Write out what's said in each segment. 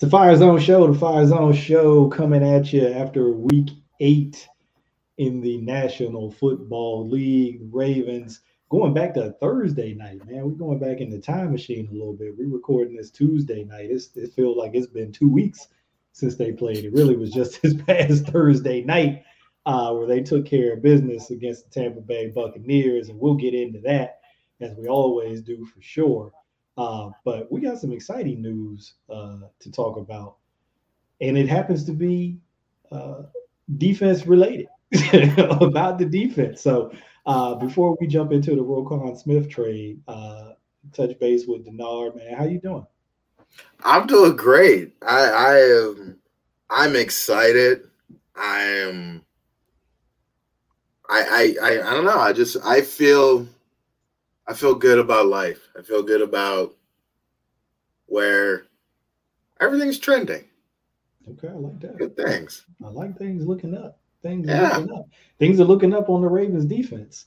the Fire Zone Show, the Fire Zone Show coming at you after week eight in the National Football League. Ravens going back to Thursday night, man. We're going back in the time machine a little bit. We're recording this Tuesday night. It's, it feels like it's been two weeks since they played. It really was just this past Thursday night uh, where they took care of business against the Tampa Bay Buccaneers. And we'll get into that as we always do for sure. Uh, but we got some exciting news uh, to talk about, and it happens to be uh, defense related about the defense. So uh, before we jump into the Roquan Smith trade, uh, touch base with Denard, man. How you doing? I'm doing great. I, I am. I'm excited. I am. I, I I I don't know. I just I feel I feel good about life. I feel good about where everything's trending. Okay, I like that. Good things. I like things looking up. Things yeah. are looking up. Things are looking up on the Ravens defense,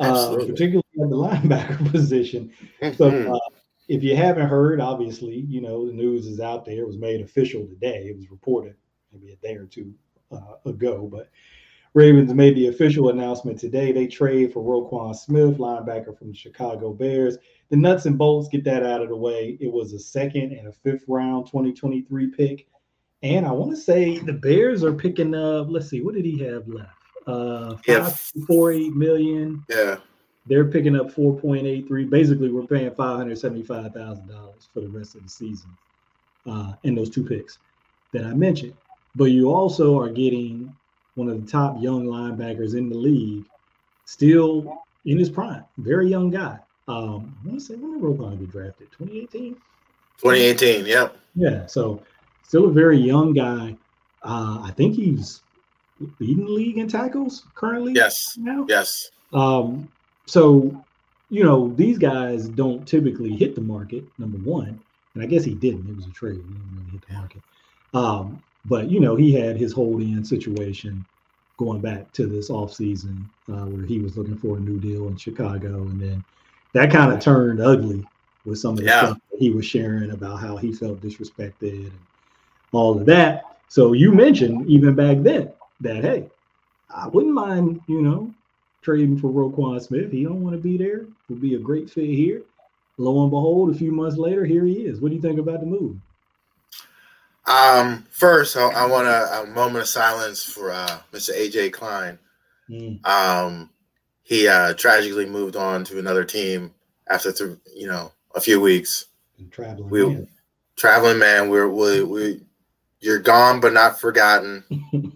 uh, particularly at the linebacker position. Mm-hmm. So, uh, if you haven't heard, obviously, you know the news is out there. It was made official today. It was reported maybe a day or two uh, ago, but Ravens made the official announcement today. They trade for Roquan Smith, linebacker from the Chicago Bears. The nuts and bolts get that out of the way. It was a second and a fifth round 2023 pick. And I want to say the Bears are picking up, let's see, what did he have left? Uh, eight million. Yeah. They're picking up 4.83. Basically, we're paying $575,000 for the rest of the season uh, in those two picks that I mentioned. But you also are getting one of the top young linebackers in the league, still in his prime, very young guy. Um, I want to say when did Roquan get drafted? 2018. 2018. Yep. Yeah. So still a very young guy. Uh, I think he's leading the league in tackles currently. Yes. Now. Yes. Um, so you know these guys don't typically hit the market. Number one, and I guess he didn't. It was a trade. He didn't really hit the market. Um, but you know, he had his hold in situation going back to this offseason uh, where he was looking for a new deal in Chicago. And then that kind of turned ugly with some of the yeah. stuff he was sharing about how he felt disrespected and all of that. So you mentioned even back then that hey, I wouldn't mind, you know, trading for Roquan Smith. He don't want to be there. Would be a great fit here. Lo and behold, a few months later, here he is. What do you think about the move? Um, first, I, I want a, a, moment of silence for uh, Mr. AJ Klein. Mm. Um, he uh, tragically moved on to another team after, th- you know, a few weeks. traveling, we, man. traveling man. We're we, we you're gone but not forgotten,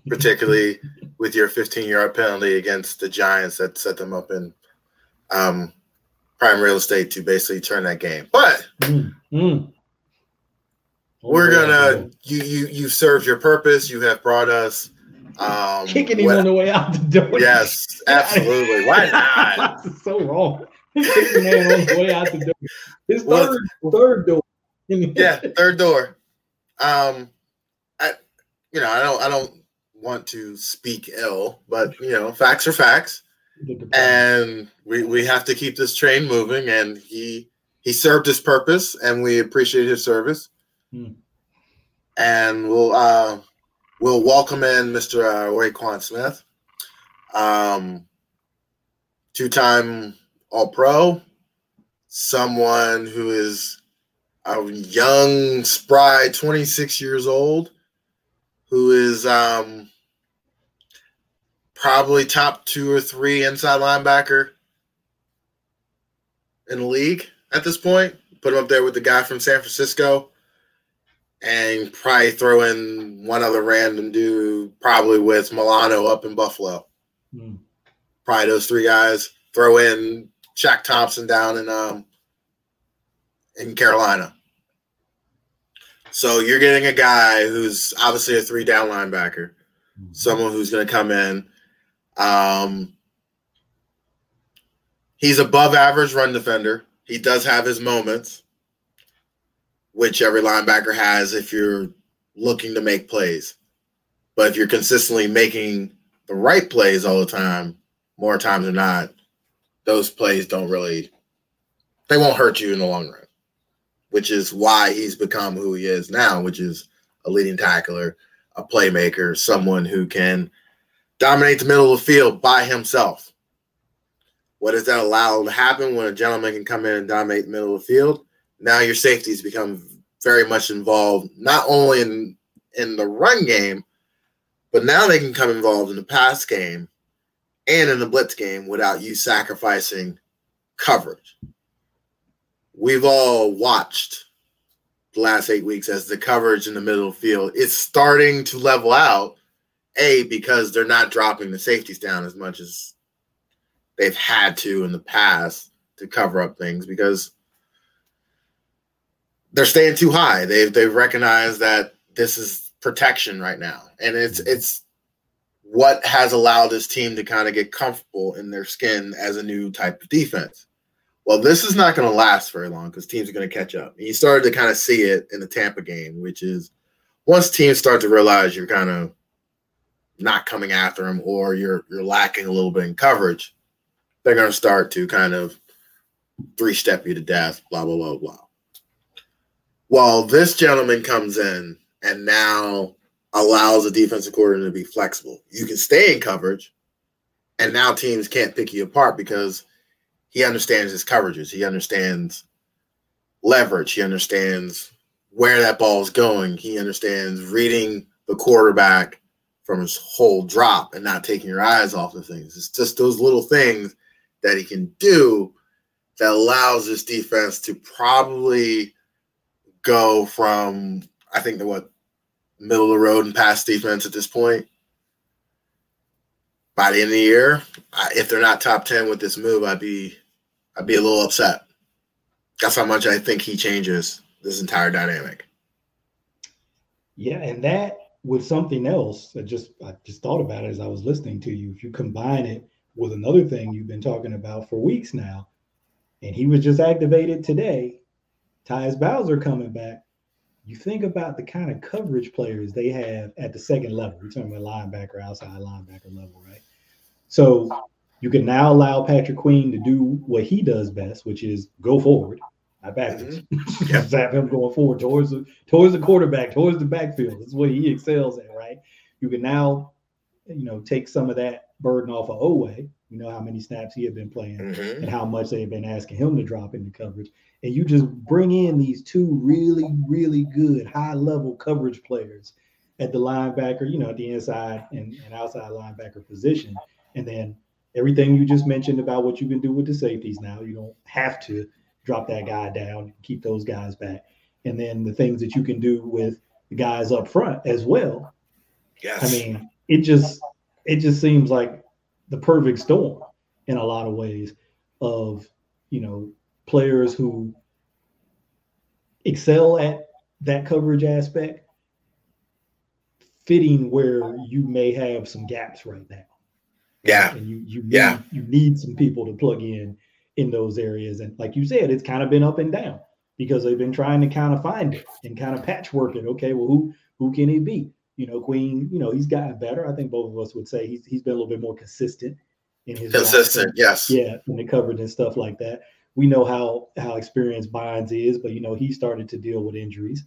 particularly with your 15 yard penalty against the Giants that set them up in um, prime real estate to basically turn that game. But mm. Mm. We're gonna you you you served your purpose. You have brought us um, kicking him when, on the way out the door. Yes, absolutely. Why not? That's so wrong. Kicking man on the way out the door. His third well, third door. yeah, third door. Um, I you know I don't I don't want to speak ill, but you know facts are facts, and we we have to keep this train moving. And he he served his purpose, and we appreciate his service. And we'll uh, we'll welcome in Mr. Uh, Roquan Smith, um, two-time All-Pro, someone who is a young, spry, 26 years old, who is um, probably top two or three inside linebacker in the league at this point. Put him up there with the guy from San Francisco and probably throw in one other random dude, probably with Milano up in Buffalo. Mm. Probably those three guys. Throw in Shaq Thompson down in um in Carolina. So you're getting a guy who's obviously a three down linebacker, mm-hmm. someone who's going to come in. Um, he's above average run defender. He does have his moments which every linebacker has if you're looking to make plays. But if you're consistently making the right plays all the time, more times than not, those plays don't really they won't hurt you in the long run. Which is why he's become who he is now, which is a leading tackler, a playmaker, someone who can dominate the middle of the field by himself. What does that allow to happen when a gentleman can come in and dominate the middle of the field? Now your safeties become very much involved, not only in in the run game, but now they can come involved in the pass game and in the blitz game without you sacrificing coverage. We've all watched the last eight weeks as the coverage in the middle field is starting to level out. A, because they're not dropping the safeties down as much as they've had to in the past to cover up things because they're staying too high. They've they've recognized that this is protection right now. And it's mm-hmm. it's what has allowed this team to kind of get comfortable in their skin as a new type of defense. Well, this is not going to last very long because teams are going to catch up. And you started to kind of see it in the Tampa game, which is once teams start to realize you're kind of not coming after them or you're you're lacking a little bit in coverage, they're going to start to kind of three step you to death. Blah blah blah blah. While this gentleman comes in and now allows the defensive coordinator to be flexible, you can stay in coverage, and now teams can't pick you apart because he understands his coverages. He understands leverage. He understands where that ball is going. He understands reading the quarterback from his whole drop and not taking your eyes off of things. It's just those little things that he can do that allows this defense to probably go from I think what middle of the road and pass defense at this point by the end of the year, if they're not top ten with this move, I'd be I'd be a little upset. That's how much I think he changes this entire dynamic. Yeah, and that with something else, I just I just thought about it as I was listening to you. If you combine it with another thing you've been talking about for weeks now, and he was just activated today, Tyus Bowser coming back. You think about the kind of coverage players they have at the second level. We're talking about linebacker, outside linebacker level, right? So you can now allow Patrick Queen to do what he does best, which is go forward, not backwards. Mm-hmm. Have him going forward towards the towards the quarterback, towards the backfield. That's what he excels at, right? You can now, you know, take some of that burden off of Oweh. You know how many snaps he had been playing mm-hmm. and how much they have been asking him to drop into coverage. And you just bring in these two really, really good high level coverage players at the linebacker, you know, at the inside and, and outside linebacker position. And then everything you just mentioned about what you can do with the safeties now. You don't have to drop that guy down, keep those guys back. And then the things that you can do with the guys up front as well. Yes. I mean, it just it just seems like the perfect storm in a lot of ways of, you know, players who excel at that coverage aspect fitting where you may have some gaps right now. Yeah. And you you need, yeah. you need some people to plug in in those areas. And like you said, it's kind of been up and down because they've been trying to kind of find it and kind of patchwork it. Okay, well, who who can he be? You know, Queen, you know, he's gotten better. I think both of us would say he's he's been a little bit more consistent in his consistent, yes. Yeah, in the coverage and stuff like that. We know how how experienced Bynes is, but you know, he started to deal with injuries.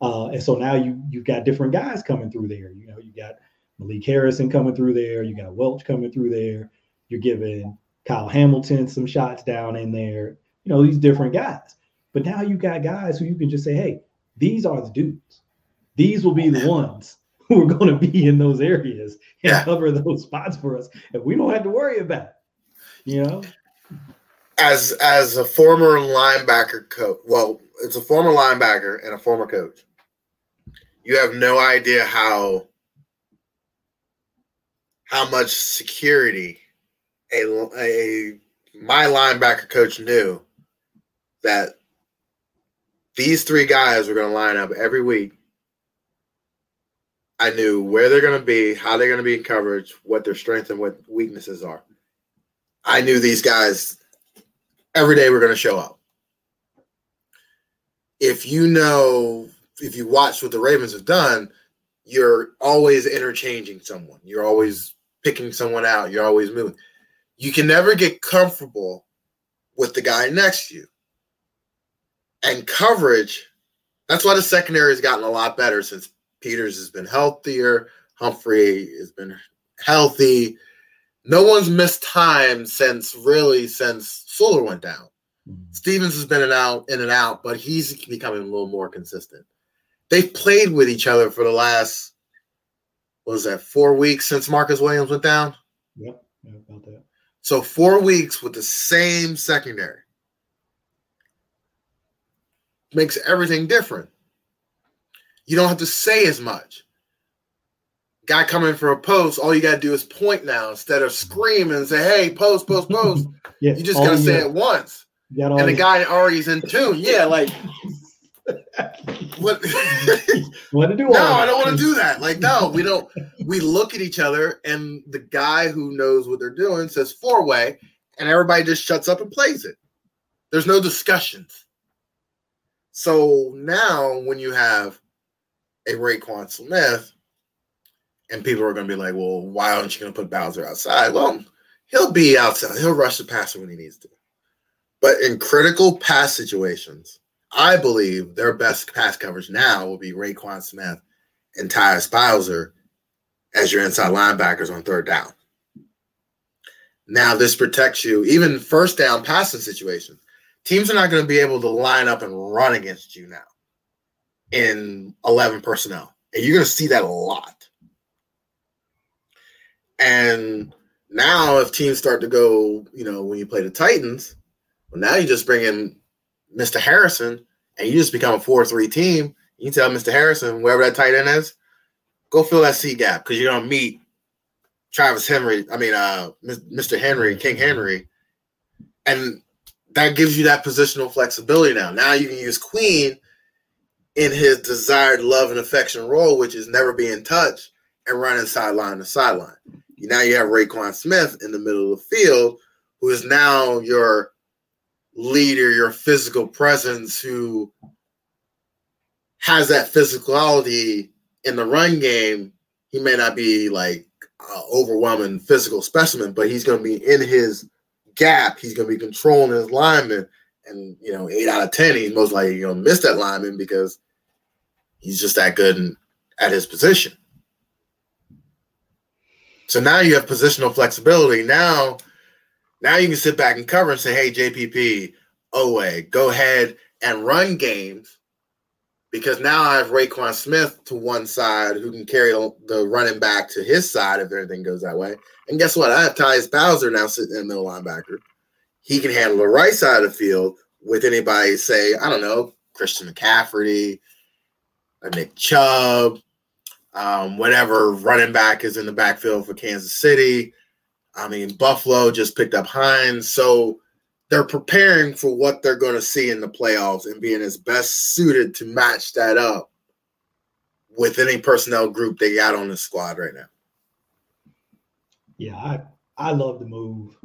Uh, and so now you you've got different guys coming through there. You know, you got Malik Harrison coming through there. You got Welch coming through there. You're giving Kyle Hamilton some shots down in there. You know, these different guys. But now you got guys who you can just say, hey, these are the dudes. These will be the ones who are going to be in those areas and yeah. cover those spots for us. And we don't have to worry about it. You know? As as a former linebacker coach, well, it's a former linebacker and a former coach. You have no idea how how much security a, a my linebacker coach knew that these three guys were going to line up every week. I knew where they're going to be, how they're going to be in coverage, what their strengths and what weaknesses are. I knew these guys every day we're going to show up. If you know, if you watch what the Ravens have done, you're always interchanging someone. You're always picking someone out. You're always moving. You can never get comfortable with the guy next to you. And coverage, that's why the secondary has gotten a lot better since Peters has been healthier. Humphrey has been healthy. No one's missed time since really since Fuller went down. Mm-hmm. Stephens has been in and out, in and out, but he's becoming a little more consistent. They've played with each other for the last what was that four weeks since Marcus Williams went down. Yep, yeah, about that. So four weeks with the same secondary makes everything different. You don't have to say as much. Guy coming for a post, all you got to do is point now instead of screaming and say, "Hey, post, post, post." yeah, you just gotta say it once, and the guy already is in tune. Yeah, like what? what to do? No, I don't want to do that. Like, no, we don't. We look at each other, and the guy who knows what they're doing says four way, and everybody just shuts up and plays it. There's no discussions. So now, when you have a Roquan Smith, and people are going to be like, well, why aren't you going to put Bowser outside? Well, he'll be outside. He'll rush the passer when he needs to. But in critical pass situations, I believe their best pass coverage now will be Roquan Smith and Tyus Bowser as your inside linebackers on third down. Now, this protects you, even first down passing situations. Teams are not going to be able to line up and run against you now in 11 personnel. And you're going to see that a lot. And now, if teams start to go, you know, when you play the Titans, well, now you just bring in Mr. Harrison and you just become a 4 3 team. You tell Mr. Harrison, wherever that tight end is, go fill that C gap because you're going to meet Travis Henry. I mean, uh, Mr. Henry, King Henry. And that gives you that positional flexibility now. Now you can use Queen in his desired love and affection role, which is never being touched and running sideline to sideline. Now you have Roquan Smith in the middle of the field, who is now your leader, your physical presence, who has that physicality in the run game. He may not be like overwhelming physical specimen, but he's going to be in his gap. He's going to be controlling his lineman and you know, eight out of ten, he's most likely gonna miss that lineman because he's just that good at his position. So now you have positional flexibility. Now, now you can sit back and cover and say, "Hey, JPP, Oweh, go ahead and run games." Because now I have Roquan Smith to one side who can carry the running back to his side if everything goes that way. And guess what? I have Tyus Bowser now sitting in the middle linebacker he can handle the right side of the field with anybody, say, I don't know, Christian McCaffrey, a Nick Chubb, um, whatever running back is in the backfield for Kansas City. I mean, Buffalo just picked up Hines. So they're preparing for what they're going to see in the playoffs and being as best suited to match that up with any personnel group they got on the squad right now. Yeah, I, I love the move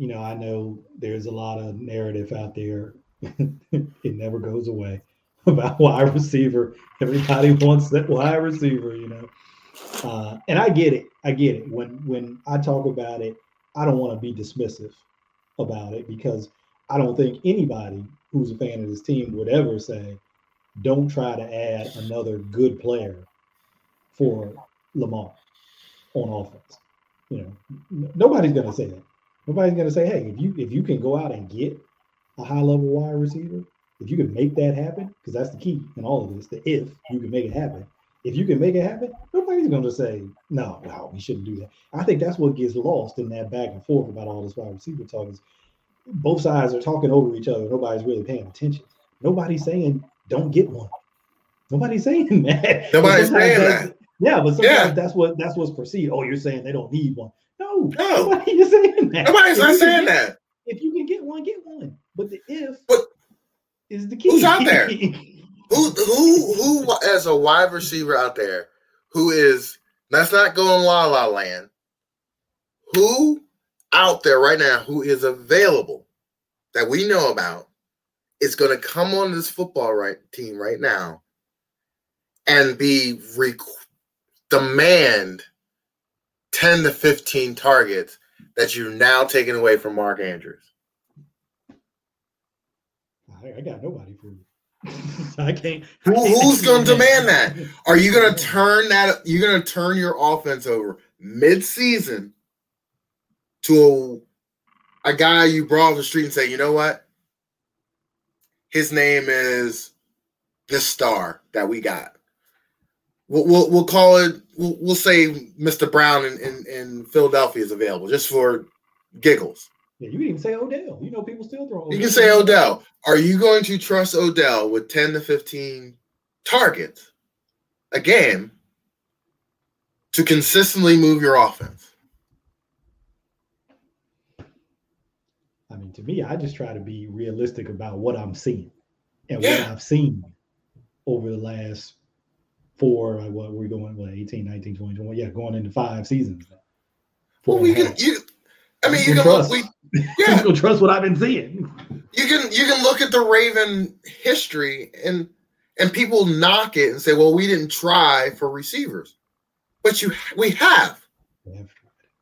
you know, I know there's a lot of narrative out there. it never goes away about wide receiver. Everybody wants that wide receiver, you know. Uh, and I get it. I get it. When when I talk about it, I don't want to be dismissive about it because I don't think anybody who's a fan of this team would ever say, "Don't try to add another good player for Lamar on offense." You know, nobody's going to say that. Nobody's gonna say, hey, if you if you can go out and get a high level wide receiver, if you can make that happen, because that's the key in all of this, the if you can make it happen. If you can make it happen, nobody's gonna say, no, no, we shouldn't do that. I think that's what gets lost in that back and forth about all this wide receiver talk is both sides are talking over each other. Nobody's really paying attention. Nobody's saying don't get one. Nobody's saying that. Nobody's saying that. Yeah, but sometimes yeah. that's what that's what's perceived. Oh, you're saying they don't need one. No, no. Nobody is saying that. Nobody's not saying get, that. If you can get one, get one. But the if but is the key. Who's out there? who who who as a wide receiver out there who is let's not go in la la land. Who out there right now who is available that we know about is going to come on this football right team right now and be re- demand 10 to 15 targets that you're now taking away from Mark Andrews? I, got nobody for you. I can't. Who, who's going to demand that? Are you going to turn that? You're going to turn your offense over mid-season to a, a guy you brought on the street and say, you know what? His name is this star that we got. We'll, we'll, we'll call it. We'll, we'll say Mr. Brown in, in, in Philadelphia is available just for giggles. Yeah, you can even say Odell. You know, people still throw. Odell. You can say Odell. Are you going to trust Odell with ten to fifteen targets a game to consistently move your offense? I mean, to me, I just try to be realistic about what I'm seeing and yeah. what I've seen over the last four, like what we're going, what, 18, 19, 20, 21, yeah, going into five seasons. Well, we can, you, I mean, you can trust. look, we, yeah, you trust what I've been seeing. You can, you can look at the Raven history and, and people knock it and say, well, we didn't try for receivers, but you, we have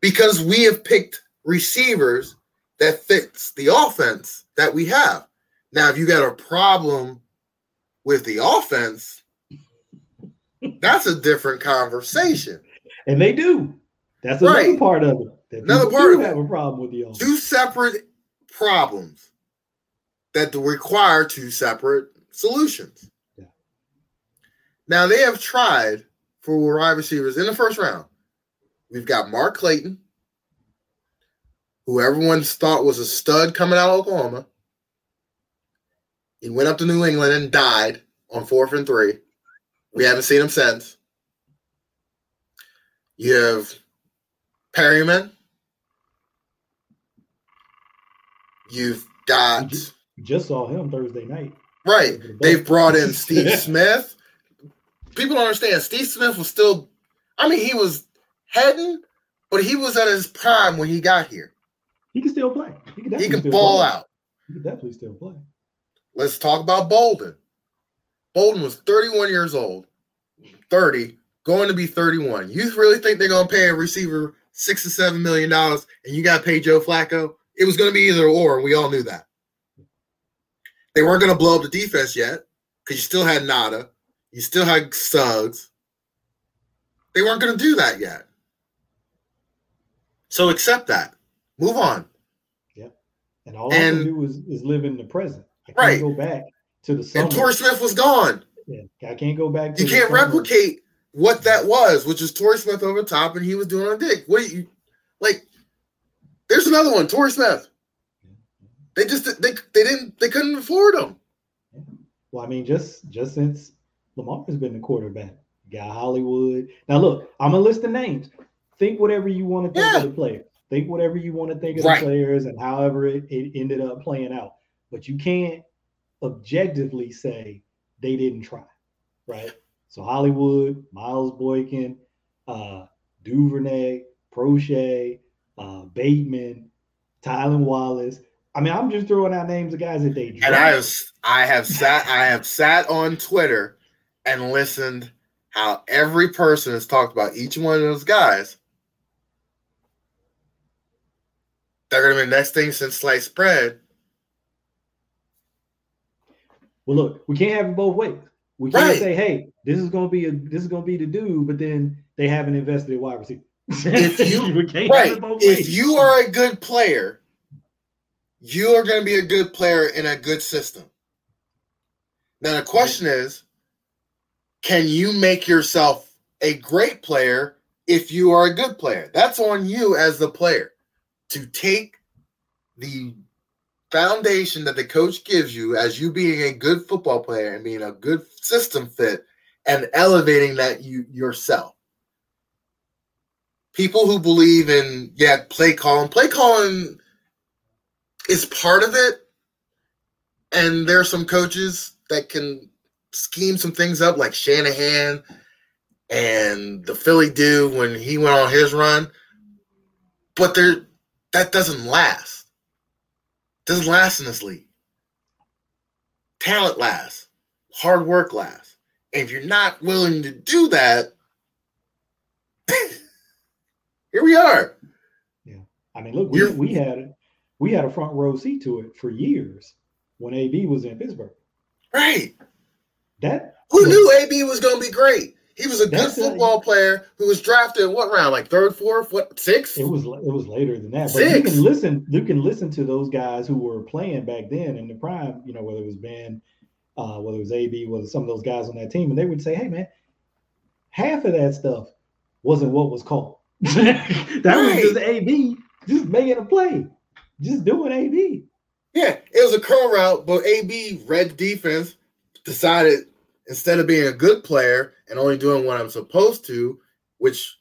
because we have picked receivers that fits the offense that we have. Now, if you got a problem with the offense, that's a different conversation. And they do. That's another right. part of it. That another part of have it. a problem with the offense. Two separate problems that require two separate solutions. Yeah. Now they have tried for wide receivers in the first round. We've got Mark Clayton, who everyone thought was a stud coming out of Oklahoma. He went up to New England and died on fourth and three. We haven't seen him since. You have Perriman. You've got. just saw him Thursday night. Right. They've brought in Steve Smith. People don't understand. Steve Smith was still, I mean, he was heading, but he was at his prime when he got here. He can still play. He can, he can ball play. out. He can definitely still play. Let's talk about Boldin. Boldin was 31 years old, 30, going to be 31. You really think they're going to pay a receiver six to seven million dollars and you got to pay Joe Flacco? It was going to be either or, and we all knew that. They weren't going to blow up the defense yet because you still had Ngata, you still had Suggs. They weren't going to do that yet. So accept that. Move on. Yep. And all and, I can do is, is live in the present. I can't right. go back to the summer. And Torrey Smith was gone. Yeah, I can't go back. you can't replicate what that was, which is Torrey Smith over top, and he was doing a Dick. What you like? There's another one, Torrey Smith. They just they they didn't they couldn't afford him. Well, I mean, just just since Lamar has been the quarterback, got Hollywood. Now look, I'm gonna list the names. Think whatever you want to think yeah. of the player. Think whatever you want to think of right. the players and however it, it ended up playing out. But you can't objectively say they didn't try, right? So Hollywood, Miles Boykin, uh, Duvernay, Proche, uh, Bateman, Tylan Wallace. I mean, I'm just throwing out names of guys that they. Dropped. And I have, I have sat, I have sat on Twitter and listened how every person has talked about each one of those guys. They're going to be the next thing since sliced bread. Well, look, we can't have it both ways. We can't right. say, "Hey, this is gonna be a this is gonna be the dude," but then they haven't invested in wide receiver. if you right, if you are a good player, you are going to be a good player in a good system. Now the question is, can you make yourself a great player if you are a good player? That's on you as the player to take the foundation that the coach gives you as you being a good football player and being a good system fit and elevating that you yourself. People who believe in yeah, play calling, play calling is part of it. And there are some coaches that can scheme some things up, like Shanahan and the Philly dude when he went on his run. But there that doesn't last doesn't last in this league. Talent lasts, hard work lasts. If you're not willing to do that, here we are. Yeah. I mean, look, we, we had we had a front row seat to it for years when AB was in Pittsburgh. Right. That who knew AB was going to be great? He was a good football a, player who was drafted in what round? Like third, fourth, what sixth? It was it was later than that. But Six. you can listen. You can listen to those guys who were playing back then in the prime. You know whether it was Ben, uh, whether it was AB, whether some of those guys on that team, and they would say, "Hey, man, half of that stuff wasn't what was called. that right. was just AB just making a play, just doing AB." Yeah, it was a curl route, but AB read defense, decided instead of being a good player and only doing what I'm supposed to, which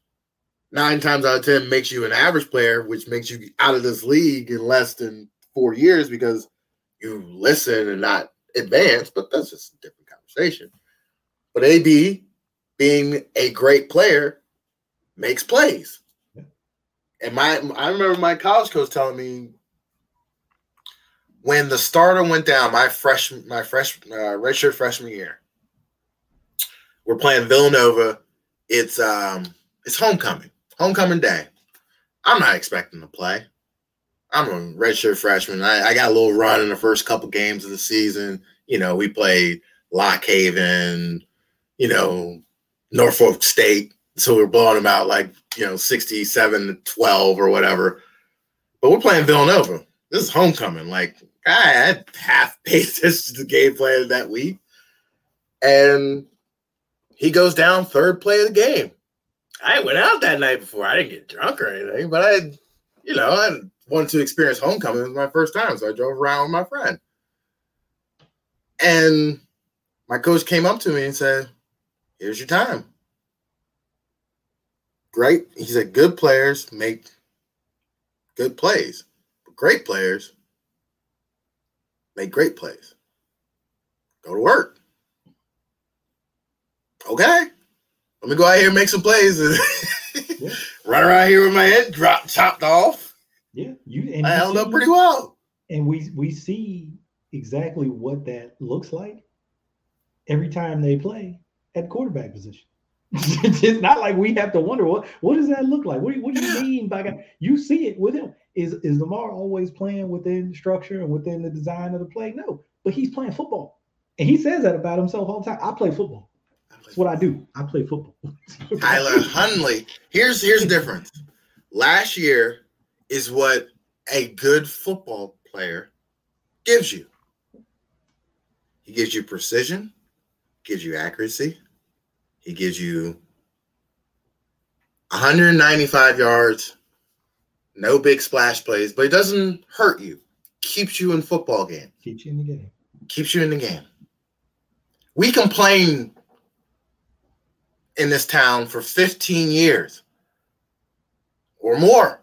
nine times out of ten makes you an average player, which makes you out of this league in less than four years because you listen and not advance. But that's just a different conversation. But AB, being a great player, makes plays. And my I remember my college coach telling me when the starter went down, my freshman my fresh uh, redshirt freshman year, we're playing Villanova. It's um it's homecoming, homecoming day. I'm not expecting to play. I'm a redshirt freshman. I, I, got a little run in the first couple games of the season. You know, we played Lock Haven, you know, Norfolk State. So we're blowing them out like, you know, 67 to 12 or whatever. But we're playing Villanova. This is homecoming. Like, I had half attention to the game plan that week. And he goes down third play of the game. I went out that night before. I didn't get drunk or anything, but I, you know, I wanted to experience homecoming. It was my first time, so I drove around with my friend. And my coach came up to me and said, "Here's your time." Great. He said, "Good players make good plays, but great players make great plays. Go to work." okay, let me go out here and make some plays run around here with my head dropped, chopped off. Yeah, you and I held up pretty well. And we we see exactly what that looks like every time they play at quarterback position. it's not like we have to wonder what what does that look like. What, what do you mean by God? You see it with him. Is is Lamar always playing within structure and within the design of the play? No, but he's playing football, and he says that about himself all the time. I play football. That's what I do. I play football. Tyler Huntley. Here's here's the difference. Last year is what a good football player gives you. He gives you precision, gives you accuracy, he gives you 195 yards, no big splash plays, but it doesn't hurt you. Keeps you in football game. Keeps you in the game. Keeps you in the game. We complain in this town for 15 years or more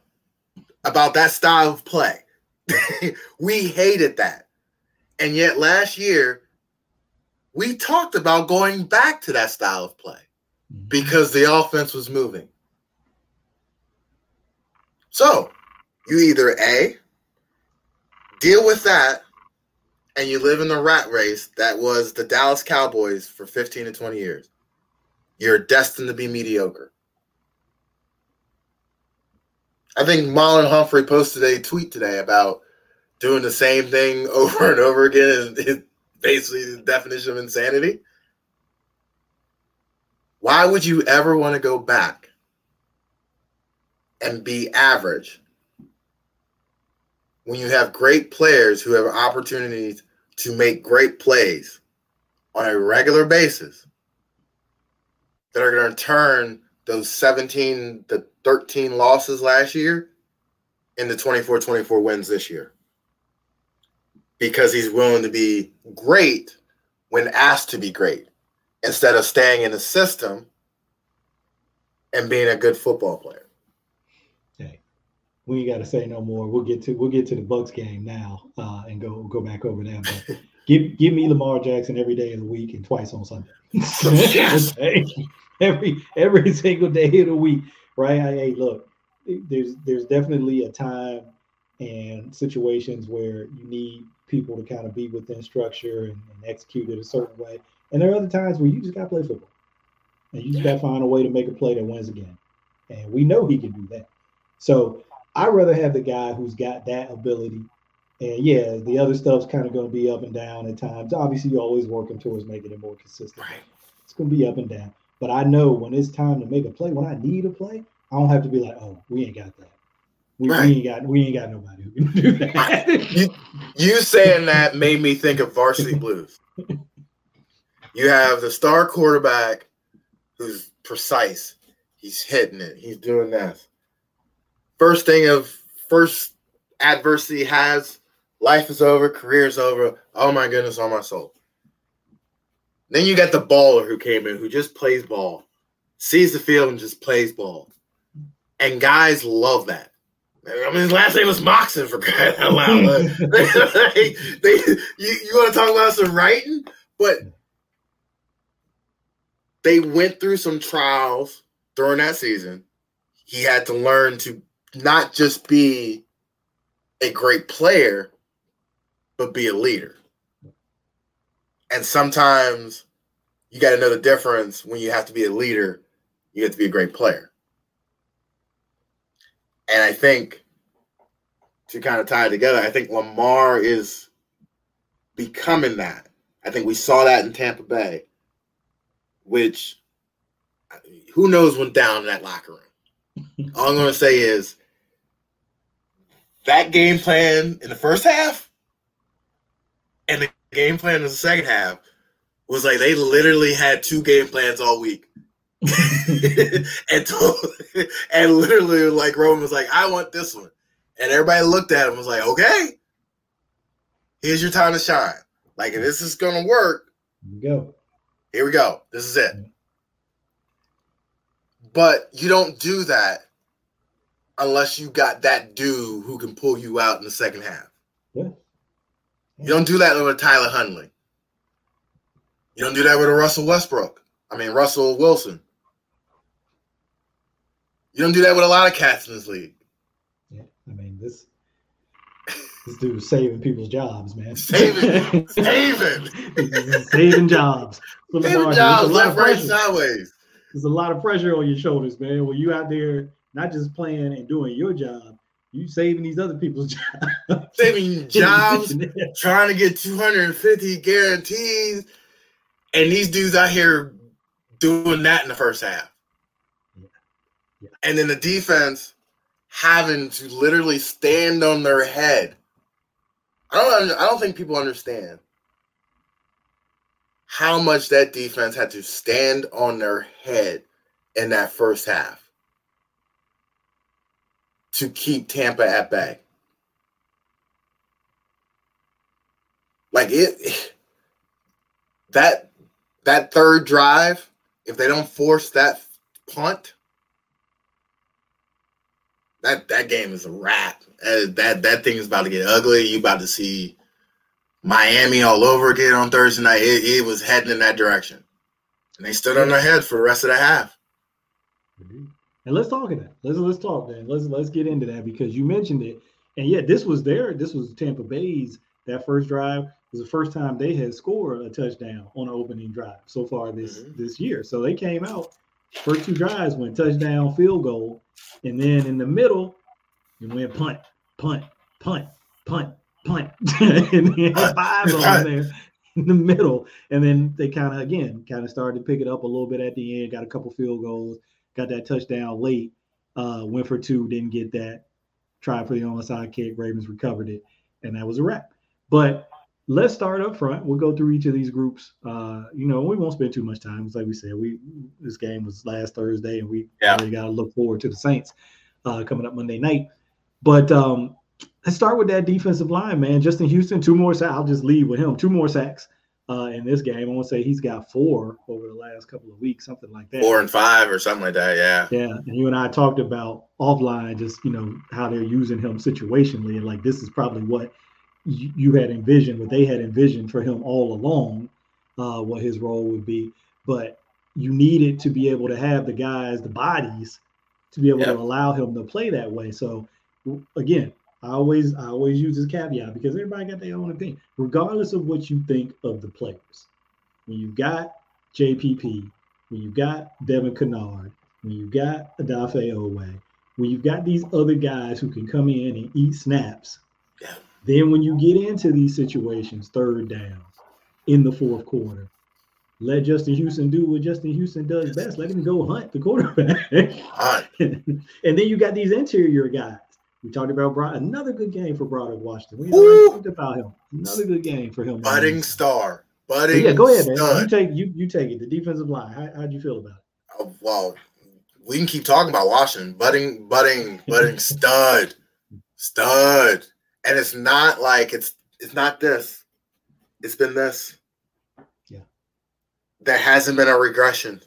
about that style of play. we hated that. And yet last year, we talked about going back to that style of play mm-hmm. because the offense was moving. So you either A, deal with that, and you live in the rat race that was the Dallas Cowboys for 15 to 20 years you're destined to be mediocre. I think Marlon Humphrey posted a tweet today about doing the same thing over and over again is basically the definition of insanity. Why would you ever want to go back and be average when you have great players who have opportunities to make great plays on a regular basis that are going to turn those 17 to 13 losses last year into 24 24 wins this year because he's willing to be great when asked to be great instead of staying in the system and being a good football player. Hey, we ain't got to say no more. We'll get to we'll get to the Bucks game now uh, and go go back over that. But give give me Lamar Jackson every day of the week and twice on Sunday. Yes. every every single day of the week, right? I, hey, look, there's there's definitely a time and situations where you need people to kind of be within structure and, and execute it a certain way, and there are other times where you just got to play football, and you just got to find a way to make a play that wins again, and we know he can do that. So I'd rather have the guy who's got that ability And yeah, the other stuff's kind of going to be up and down at times. Obviously, you're always working towards making it more consistent. Right. It's going to be up and down. But I know when it's time to make a play, when I need a play, I don't have to be like, oh, we ain't got that. We, right. we ain't got we ain't got nobody who can do that. you, you saying that made me think of Varsity Blues. You have the star quarterback who's precise. He's hitting it. He's doing that. First thing of first adversity has life is over, career is over. Oh my goodness, on my soul. Then you got the baller who came in who just plays ball, sees the field and just plays ball. And guys love that. I mean, his last name was Moxon for crying out loud. they, they, you, you want to talk about some writing? But they went through some trials during that season. He had to learn to not just be a great player, but be a leader. And sometimes you got to know the difference when you have to be a leader, you have to be a great player. And I think to kind of tie it together, I think Lamar is becoming that. I think we saw that in Tampa Bay, which who knows went down in that locker room. All I'm going to say is that game plan in the first half and the game plan in the second half was like they literally had two game plans all week. and told, and literally like Roman was like, I want this one. And everybody looked at him and was like, okay, here's your time to shine. Like if this is gonna work, go. Here we go. This is it. Mm-hmm. But you don't do that unless you got that dude who can pull you out in the second half. Yeah. You don't do that with Tyler Huntley. You don't do that with a Russell Westbrook. I mean Russell Wilson. You don't do that with a lot of cats in this league. Yeah, I mean this this dude's saving people's jobs, man. Saving, saving, saving jobs. Saving jobs, left, right, sideways. There's a lot of pressure on your shoulders, man. When you out there not just playing and doing your job, you saving these other people's jobs. Saving jobs, trying to get 250 guarantees, and these dudes out here doing that in the first half. Yeah. Yeah. And then the defense having to literally stand on their head. I don't I don't think people understand how much that defense had to stand on their head in that first half to keep Tampa at bay. Like it that that third drive, if they don't force that punt, that that game is a wrap. Uh, that that thing is about to get ugly. You about to see Miami all over again on Thursday night. It, it was heading in that direction, and they stood on their head for the rest of the half. And let's talk of that. Let's let's talk then. Let's let's get into that because you mentioned it, and yeah, this was there. This was Tampa Bay's that first drive was the first time they had scored a touchdown on an opening drive so far this mm-hmm. this year. So they came out first two drives went touchdown, field goal, and then in the middle, it went punt, punt, punt, punt, punt, and had five on there in the middle. And then they kind of again kind of started to pick it up a little bit at the end, got a couple field goals, got that touchdown late. Uh, went for two, didn't get that. Tried for the onside kick. Ravens recovered it, and that was a wrap. But let's start up front. We'll go through each of these groups. Uh, you know, we won't spend too much time. It's like we said, we this game was last Thursday, and we yeah. really got to look forward to the Saints uh, coming up Monday night. But um, let's start with that defensive line, man. Justin Houston, two more sacks. I'll just leave with him. Two more sacks uh, in this game. I want to say he's got four over the last couple of weeks, something like that. Four and five or something like that. Yeah. Yeah. And you and I talked about offline, just you know how they're using him situationally, and like this is probably what you, had envisioned, what they had envisioned for him all along, uh, what his role would be. But you needed to be able to have the guys, the bodies, to be able yep. to allow him to play that way. So again, I always I always use this caveat because everybody got their own opinion, regardless of what you think of the players. When you've got JPP, when you've got Devon Kennard, when you've got Odafe Oweh, when you've got these other guys who can come in and eat snaps, Then when you get into these situations, third down in the fourth quarter, let Justin Houston do what Justin Houston does best. Let him go hunt the quarterback. and then you got these interior guys. We talked about Broad, another good game for Broderick Washington. We talked about him. Another good game for him. Budding star. Budding. yeah, go ahead, man. Stud. You take you you take it. The defensive line. How how'd you feel about it? Oh, well, we can keep talking about Washington. Budding, budding, budding stud, stud. And it's not like it's it's not this. It's been this Yeah. there hasn't been a regression.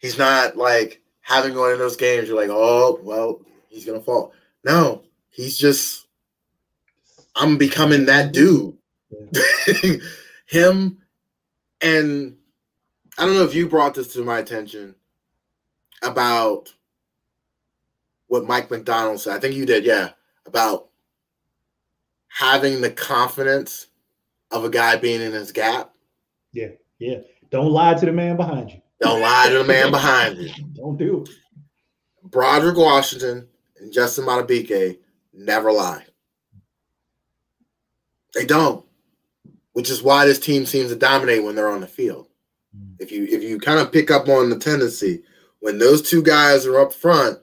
He's not like having one of those games. You're like, oh, well, he's gonna fall. No, he's just. I'm becoming that dude. Yeah. Him and I don't know if you brought this to my attention about what Mike Macdonald said. I think you did, yeah, about having the confidence of a guy being in his gap. Yeah. Yeah. Don't lie to the man behind you. Don't lie to the man behind you. Don't do it. Broderick Washington and Justin Madubuike never lie. They don't. Which is why this team seems to dominate when they're on the field. Mm. If you if you kind of pick up on the tendency, when those two guys are up front,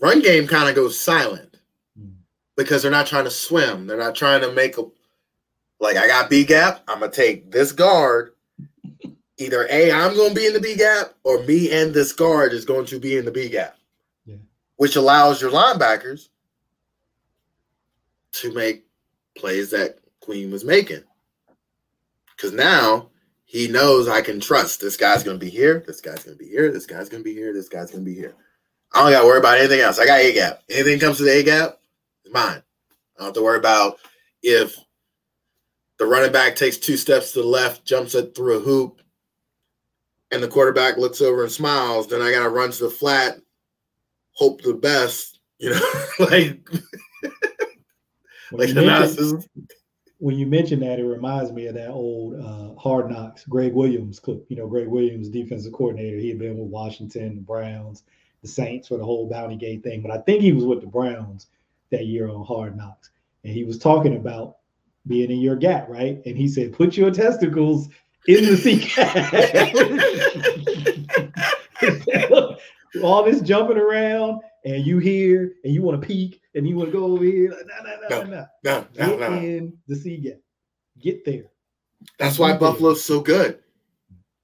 run game kind of goes silent mm. because they're not trying to swim. They're not trying to make a like I got B gap, I'm gonna take this guard. Either A, I'm gonna be in the B gap, or me and this guard is going to be in the B gap. Which allows your linebackers to make plays that Queen was making. Because now he knows I can trust this guy's gonna be here, this guy's gonna be here, this guy's gonna be here, this guy's gonna be here. I don't gotta worry about anything else. I got A gap. Anything comes to the A gap, it's mine. I don't have to worry about if the running back takes two steps to the left, jumps it through a hoop, and the quarterback looks over and smiles. Then I got to run to the flat, hope the best, you know, like. like you mentioned, when you mention that, it reminds me of that old uh, Hard Knocks Gregg Williams clip. You know, Gregg Williams, defensive coordinator, he had been with Washington, the Browns, the Saints for the whole Bounty Gate thing. But I think he was with the Browns that year on Hard Knocks, and he was talking about being in your gap, right? And he said, put your testicles in the sea All this jumping around, and you here, and you want to peek, and you want to go over here. Like, nah, nah, nah, no, no, no, Get no, in the C gap. Get there. That's why Buffalo's so good.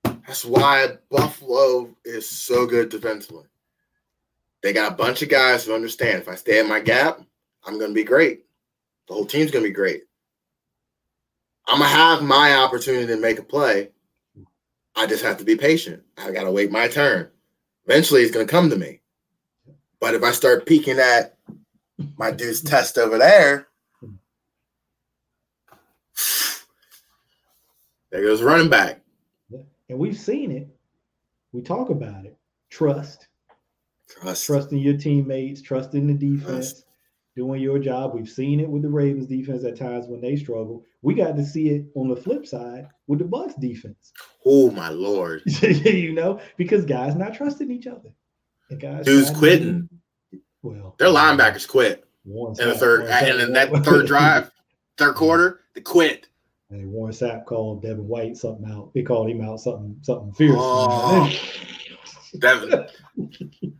That's why Buffalo is so good defensively. They got a bunch of guys who understand if I stay in my gap, I'm going to be great. The whole team's going to be great. I'm gonna have my opportunity to make a play. I just have to be patient. I gotta wait my turn. Eventually, it's gonna come to me. But if I start peeking at my dude's test over there, there goes running back. And we've seen it. We talk about it. Trust. Trust. Trusting your teammates, trusting the defense. Trust doing your job. We've seen it with the Ravens defense at times when they struggle. We got to see it on the flip side with the Bucks defense. Oh my lord! you know, because guys not trusting each other. And guys Dude's quitting. well, their linebackers quit in the third, and in that third drive, third quarter, they quit. And Warren Sapp called Devin White something out. He called him out something something fierce. Oh, Devin.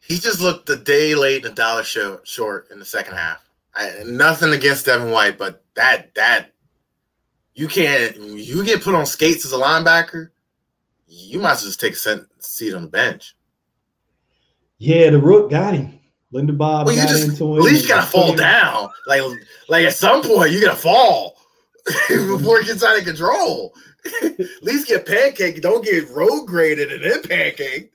he just looked a day late and a dollar show, short in the second half. I, nothing against Devin White, but that that you can't you get put on skates as a linebacker, you might as well just take a seat on the bench. Yeah, the rook got him. Linderbaum well, got just, into him. At least you gotta fall down. Like like at some point you gotta fall before it gets out of control. at least get pancake. Don't get road graded and then pancake.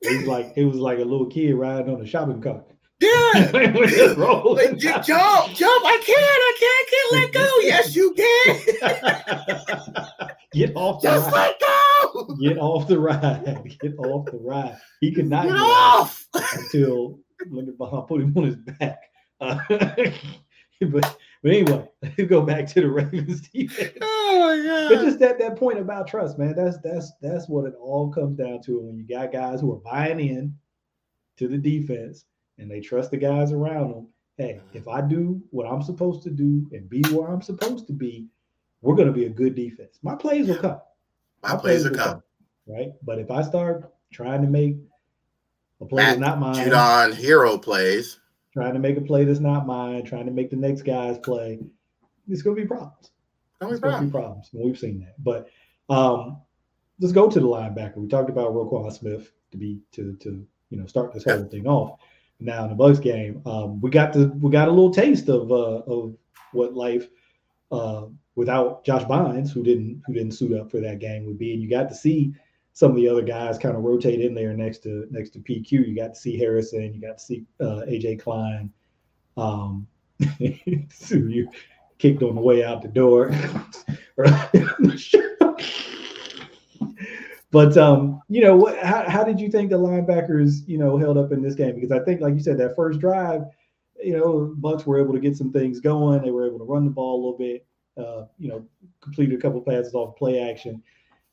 It was like it was like a little kid riding on a shopping cart. Yeah, like, jump, jump! I can't, I can't, I can't let go. Yes, you can. Get off the Just ride. let go. Get off the ride. Get off the ride. He could not get, get off until Linderbaum put him on his back. Uh, but but anyway, let's go back to the Ravens defense. Oh my god! But just at that point about trust, man. That's that's that's what it all comes down to. When you got guys who are buying in to the defense and they trust the guys around them, hey, if I do what I'm supposed to do and be where I'm supposed to be, we're going to be a good defense. My plays will come. My, My plays, plays will come. come. Right. But if I start trying to make a play that's not mine, Judon hero plays, trying to make a play that's not mine, trying to make the next guy's play, it's going to be problems. It's going to be problems. And we've seen that. But um, let's go to the linebacker. We talked about Roquan Smith to be to to you know start this whole thing off. Now in the Bucks game, um, we got the we got a little taste of uh, of what life uh, without Josh Bynes, who didn't who didn't suit up for that game, would be, and you got to see some of the other guys kind of rotate in there next to next to PQ. You got to see Harrison, you got to see uh, AJ Klein. Um, so you kicked on the way out the door. But um, you know, what, how, how did you think the linebackers, you know, held up in this game? Because I think, like you said, that first drive, you know, Bucks were able to get some things going. They were able to run the ball a little bit. Uh, you know, completed a couple passes off play action,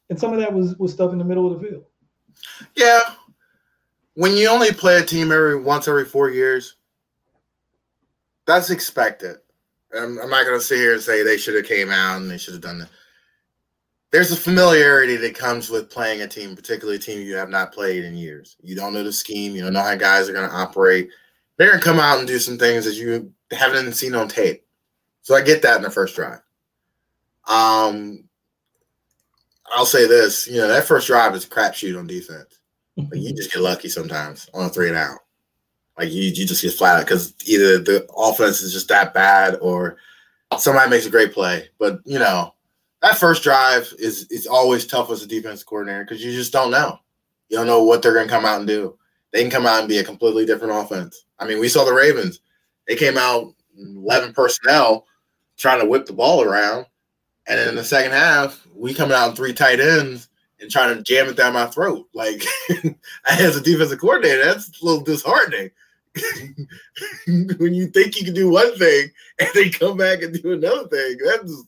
and some of that was was stuff in the middle of the field. Yeah, when you only play a team every once every four years, that's expected. I'm, I'm not going to sit here and say they should have came out and they should have done that there's a familiarity that comes with playing a team, particularly a team you have not played in years. You don't know the scheme, you don't know how guys are going to operate. They're going to come out and do some things that you haven't seen on tape. So I get that in the first drive. Um, I'll say this, you know, that first drive is a crapshoot on defense. Like you just get lucky sometimes on a three and out. Like you, you just get flat out because either the offense is just that bad or somebody makes a great play. But you know, that first drive is is always tough as a defense coordinator because you just don't know. You don't know what they're going to come out and do. They can come out and be a completely different offense. I mean, we saw the Ravens. They came out 11 personnel trying to whip the ball around. And in the second half, we coming out in three tight ends and trying to jam it down my throat. Like, as a defensive coordinator, that's a little disheartening. when you think you can do one thing and they come back and do another thing, that's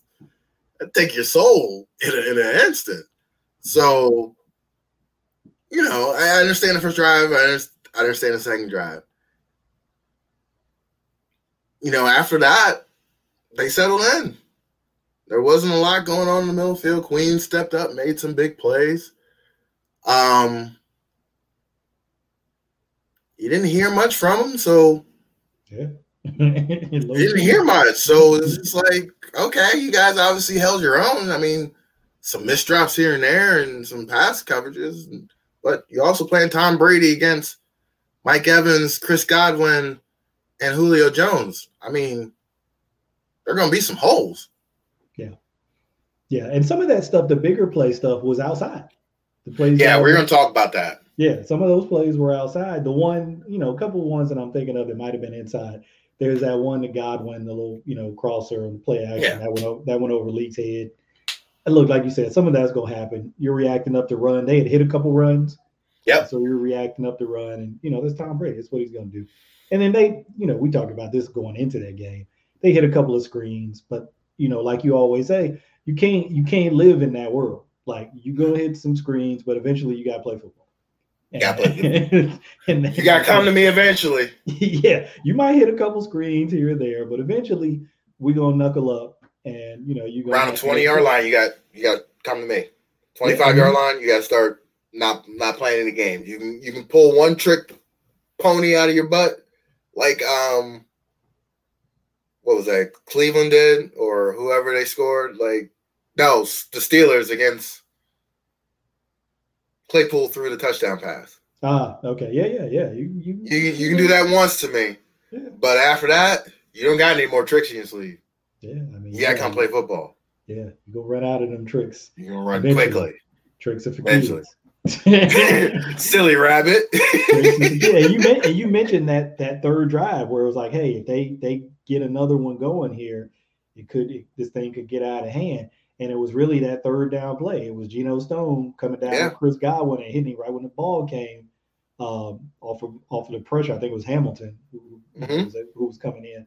take your soul in, a, in an instant. So, you know, I understand the first drive. I understand the second drive. You know, after that, they settled in. There wasn't a lot going on in the middle field. Queen stepped up, made some big plays. Um, you didn't hear much from him, so yeah. Didn't hear much. So it's just like, okay, you guys obviously held your own. I mean, some misdrops here and there and some pass coverages, but you're also playing Tom Brady against Mike Evans, Chris Godwin, and Julio Jones. I mean, there are going to be some holes. Yeah. Yeah. And some of that stuff, the bigger play stuff, was outside. The plays. Yeah, we're going to talk about that. Yeah. Some of those plays were outside. The one, you know, a couple of ones that I'm thinking of that might have been inside there's that one to Godwin, the little you know crosser and play action yeah. that went over, that went over Leak's head. It looked like you said, some of that's gonna happen. You're reacting up to run. They had hit a couple runs. Yeah. So you're reacting up to run, and you know that's Tom Brady. That's what he's gonna do. And then they, you know, we talked about this going into that game. They hit a couple of screens, but you know, like you always say, you can't you can't live in that world. Like you go hit some screens, but eventually you gotta play football. You got and, you got to come to me eventually. Yeah, you might hit a couple screens here or there, but eventually we're gonna knuckle up, and you know you around the twenty yard line. You got you got to come to me. Twenty five yeah. yard line. You got to start not not playing in the game. You can you can pull one trick pony out of your butt, like um, what was that? Cleveland did, or whoever they scored. Like no, the Steelers against Claypool threw the touchdown pass. Ah, okay, yeah, yeah, yeah. You you you, you can do that once to me, yeah. but after that, you don't got any more tricks in your sleeve. Yeah, I mean, you gotta come play football. Yeah, you go run out of them tricks. You're gonna run eventually. quickly. Tricks of eventually. Silly rabbit. yeah, you you mentioned that that third drive where it was like, hey, if they they get another one going here, it could it, this thing could get out of hand. And it was really that third down play. It was Geno Stone coming down yeah. Chris Godwin and hitting me right when the ball came um, off of off of the pressure. I think it was Hamilton who, mm-hmm. who, was, who was coming in,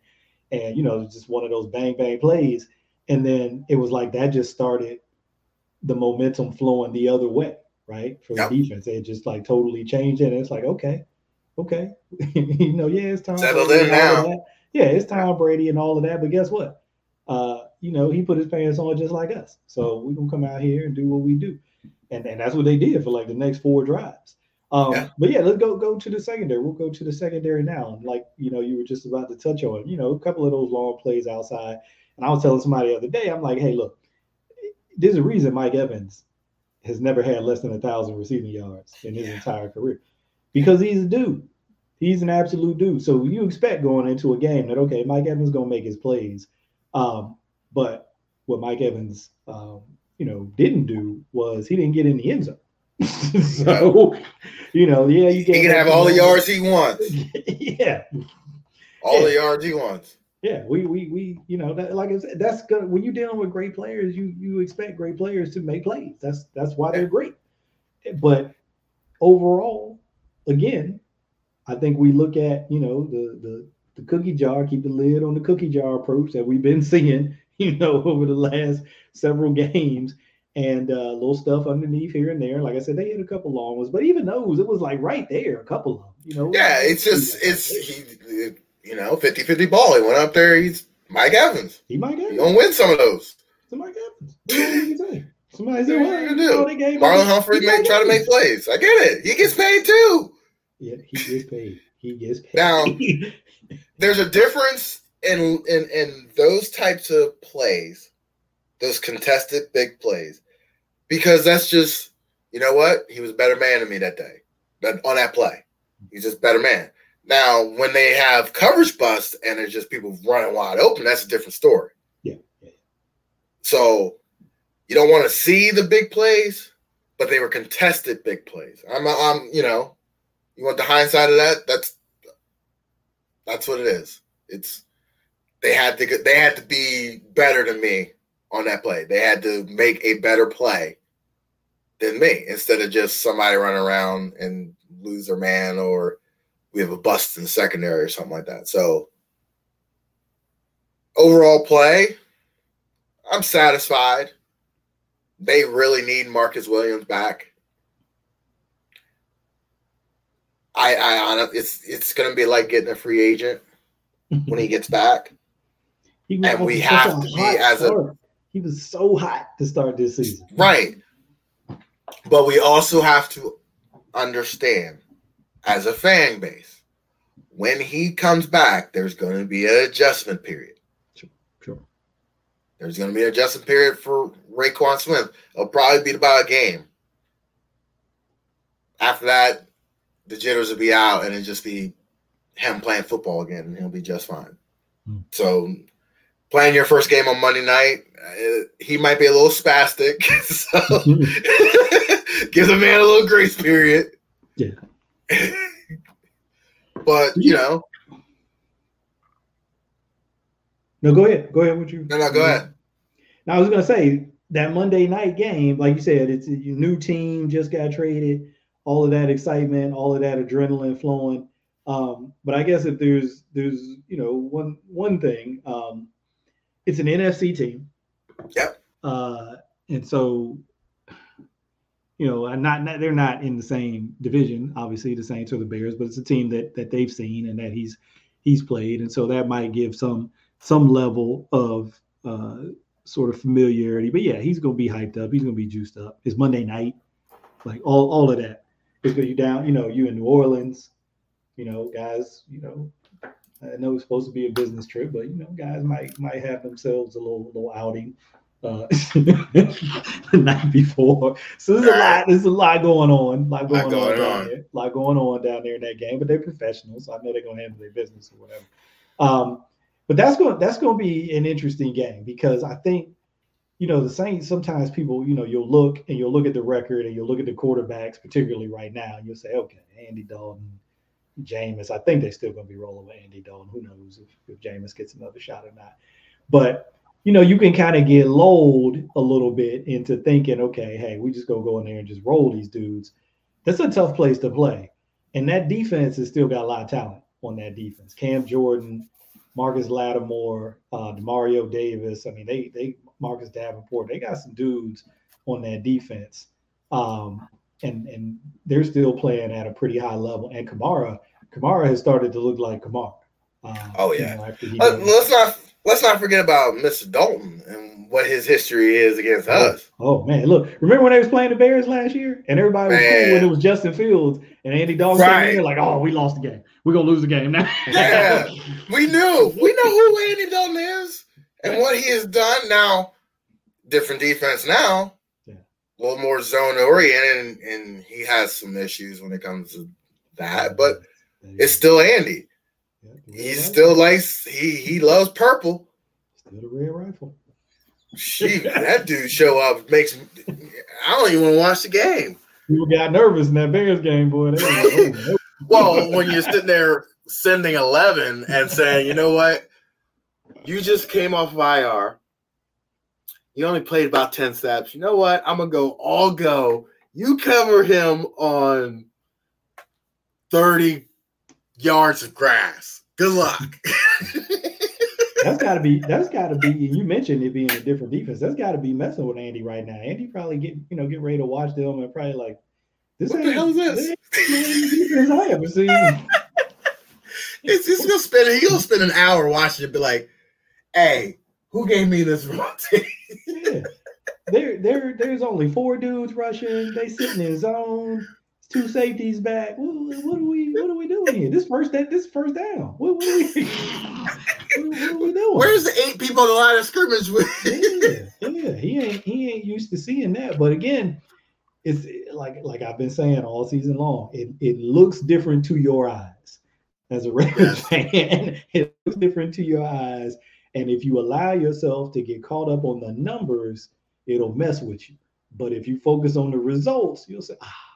and you know, it was just one of those bang bang plays. And then it was like that just started the momentum flowing the other way, right? For yep. the defense, it just like totally changed it. And it's like, okay, okay, you know, yeah, it's time. Settled in now. Yeah, it's Tom Brady and all of that. But guess what? Uh, you know, he put his pants on just like us. So we're gonna come out here and do what we do. And, and that's what they did for like the next four drives. Um, yeah. But yeah, let's go go to the secondary. We'll go to the secondary now. And like you know, you were just about to touch on, you know, a couple of those long plays outside. And I was telling somebody the other day, I'm like, hey, look, there's a reason Mike Evans has never had less than a thousand receiving yards in his yeah. entire career because he's a dude. He's an absolute dude. So you expect going into a game that okay, Mike Evans gonna make his plays. Um, but what Mike Evans, um, you know, didn't do was he didn't get in the end zone. so, you know, yeah, you he can have all the yards he wants. yeah, all yeah. the yards he wants. Yeah, we we we you know that like I said, that's good. When you're dealing with great players, you you expect great players to make plays. That's that's why they're great. But overall, again, I think we look at you know the the the cookie jar, keep the lid on the cookie jar approach that we've been seeing, you know, over the last several games, and uh, little stuff underneath here and there. Like I said, they hit a couple long ones, but even those, it was like right there, a couple of them, you know. Yeah, it's just it's he, you know, 50-50 ball. He went up there. He's Mike Evans. He Mike Evans. He gonna win some of those. It's Mike Evans. What? Somebody said, "What are you gonna do?" Marlon Humphrey may try to make plays. I get it. He gets paid too. Yeah, he gets paid. He gets paid. Now, there's a difference in in in those types of plays, those contested big plays, because that's just you know what he was a better man than me that day, but on that play, he's just better man. Now, when they have coverage bust and it's just people running wide open, that's a different story. Yeah. yeah. So you don't want to see the big plays, but they were contested big plays. I'm, I'm, you know, you want the hindsight of that? That's that's what it is. It's they had to they had to be better than me on that play. They had to make a better play than me instead of just somebody running around and lose their man or we have a bust in the secondary or something like that. So overall play, I'm satisfied. They really need Marcus Williams back. I, I, it's it's going to be like getting a free agent when he gets back, he and we have to be as start. a. He was so hot to start this season, right? But we also have to understand as a fan base, when he comes back, there's going to be an adjustment period. Sure. sure. There's going to be an adjustment period for Roquan Smith. It'll probably be about a game. After that, the jitters will be out and it'll just be him playing football again, and he'll be just fine. Hmm. So, playing your first game on Monday night, uh, he might be a little spastic. So, give the man a little grace period. Yeah. but you know. No, go ahead. Go ahead. What you? No, no, go ahead. Now I was gonna say that Monday night game, like you said, it's a new team just got traded. All of that excitement, all of that adrenaline flowing. Um, but I guess if there's there's you know one one thing, um, it's an NFC team. Yep. Uh, and so you know, not, not they're not in the same division, obviously the Saints or the Bears, but it's a team that that they've seen and that he's he's played, and so that might give some some level of uh, sort of familiarity. But yeah, he's gonna be hyped up. He's gonna be juiced up. It's Monday night, like all all of that. Because gonna down. You know, you in New Orleans. You know, guys. You know, I know it's supposed to be a business trip, but you know, guys might might have themselves a little little outing uh, the night before. So there's a lot. There's a lot going on. A lot going, going on, down there. A lot going on down there in that game. But they're professionals. So I know they're gonna handle their business or whatever. Um, but that's going that's going to be an interesting game because I think you know the Saints. Sometimes people, you know, you'll look and you'll look at the record and you'll look at the quarterbacks, particularly right now, and you'll say, okay, Andy Dalton, Jameis. I think they're still going to be rolling with Andy Dalton. Who knows if, if Jameis gets another shot or not? But you know, you can kind of get lulled a little bit into thinking, okay, hey, we just going to go in there and just roll these dudes. That's a tough place to play. And that defense has still got a lot of talent on that defense. Cam Jordan, Marcus Lattimore, uh, Demario Davis. I mean, they they Marcus Davenport, they got some dudes on that defense. Um, and and they're still playing at a pretty high level. And Kamara, Kamara has started to look like Kamara. Um, oh yeah. You know, uh, let's not let's not forget about Mr. Dalton and what his history is against oh, us. Oh man, look! Remember when they was playing the Bears last year, and everybody was cool when it was Justin Fields and Andy Dalton right. there, like, oh, we lost the game. We're gonna lose the game now. yeah, we knew. We know who Andy Dalton is and what he has done. Now, different defense now, yeah. a little more zone oriented, and, and he has some issues when it comes to that, but it's still Andy. Yeah, he still likes he he loves purple. Still the red rifle. She that dude show up makes I don't even want to watch the game. People got nervous in that Bears game, boy. Like, oh, well, when you're sitting there sending eleven and saying, you know what, you just came off of IR. You only played about 10 snaps. You know what? I'm gonna go all go. You cover him on 30 yards of grass. Good luck. that's got to be. That's got to be. You mentioned it being a different defense. That's got to be messing with Andy right now. Andy probably get you know get ready to watch them and probably like, this what the hell is this? this I ever seen. it's just gonna spend. He'll spend an hour watching it. Be like, hey, who gave me this wrong yeah. There, there, there's only four dudes rushing. They sitting in zone two safeties back. What, what, are we what are we doing here? This first that this first down. What, what, are we, what, are we doing? Where's the eight people on the line of scrimmage with? yeah, yeah, he ain't he ain't used to seeing that. But again, it's like like I've been saying all season long. It it looks different to your eyes as a Ravens fan. It looks different to your eyes, and if you allow yourself to get caught up on the numbers, it'll mess with you. But if you focus on the results, you'll say, ah,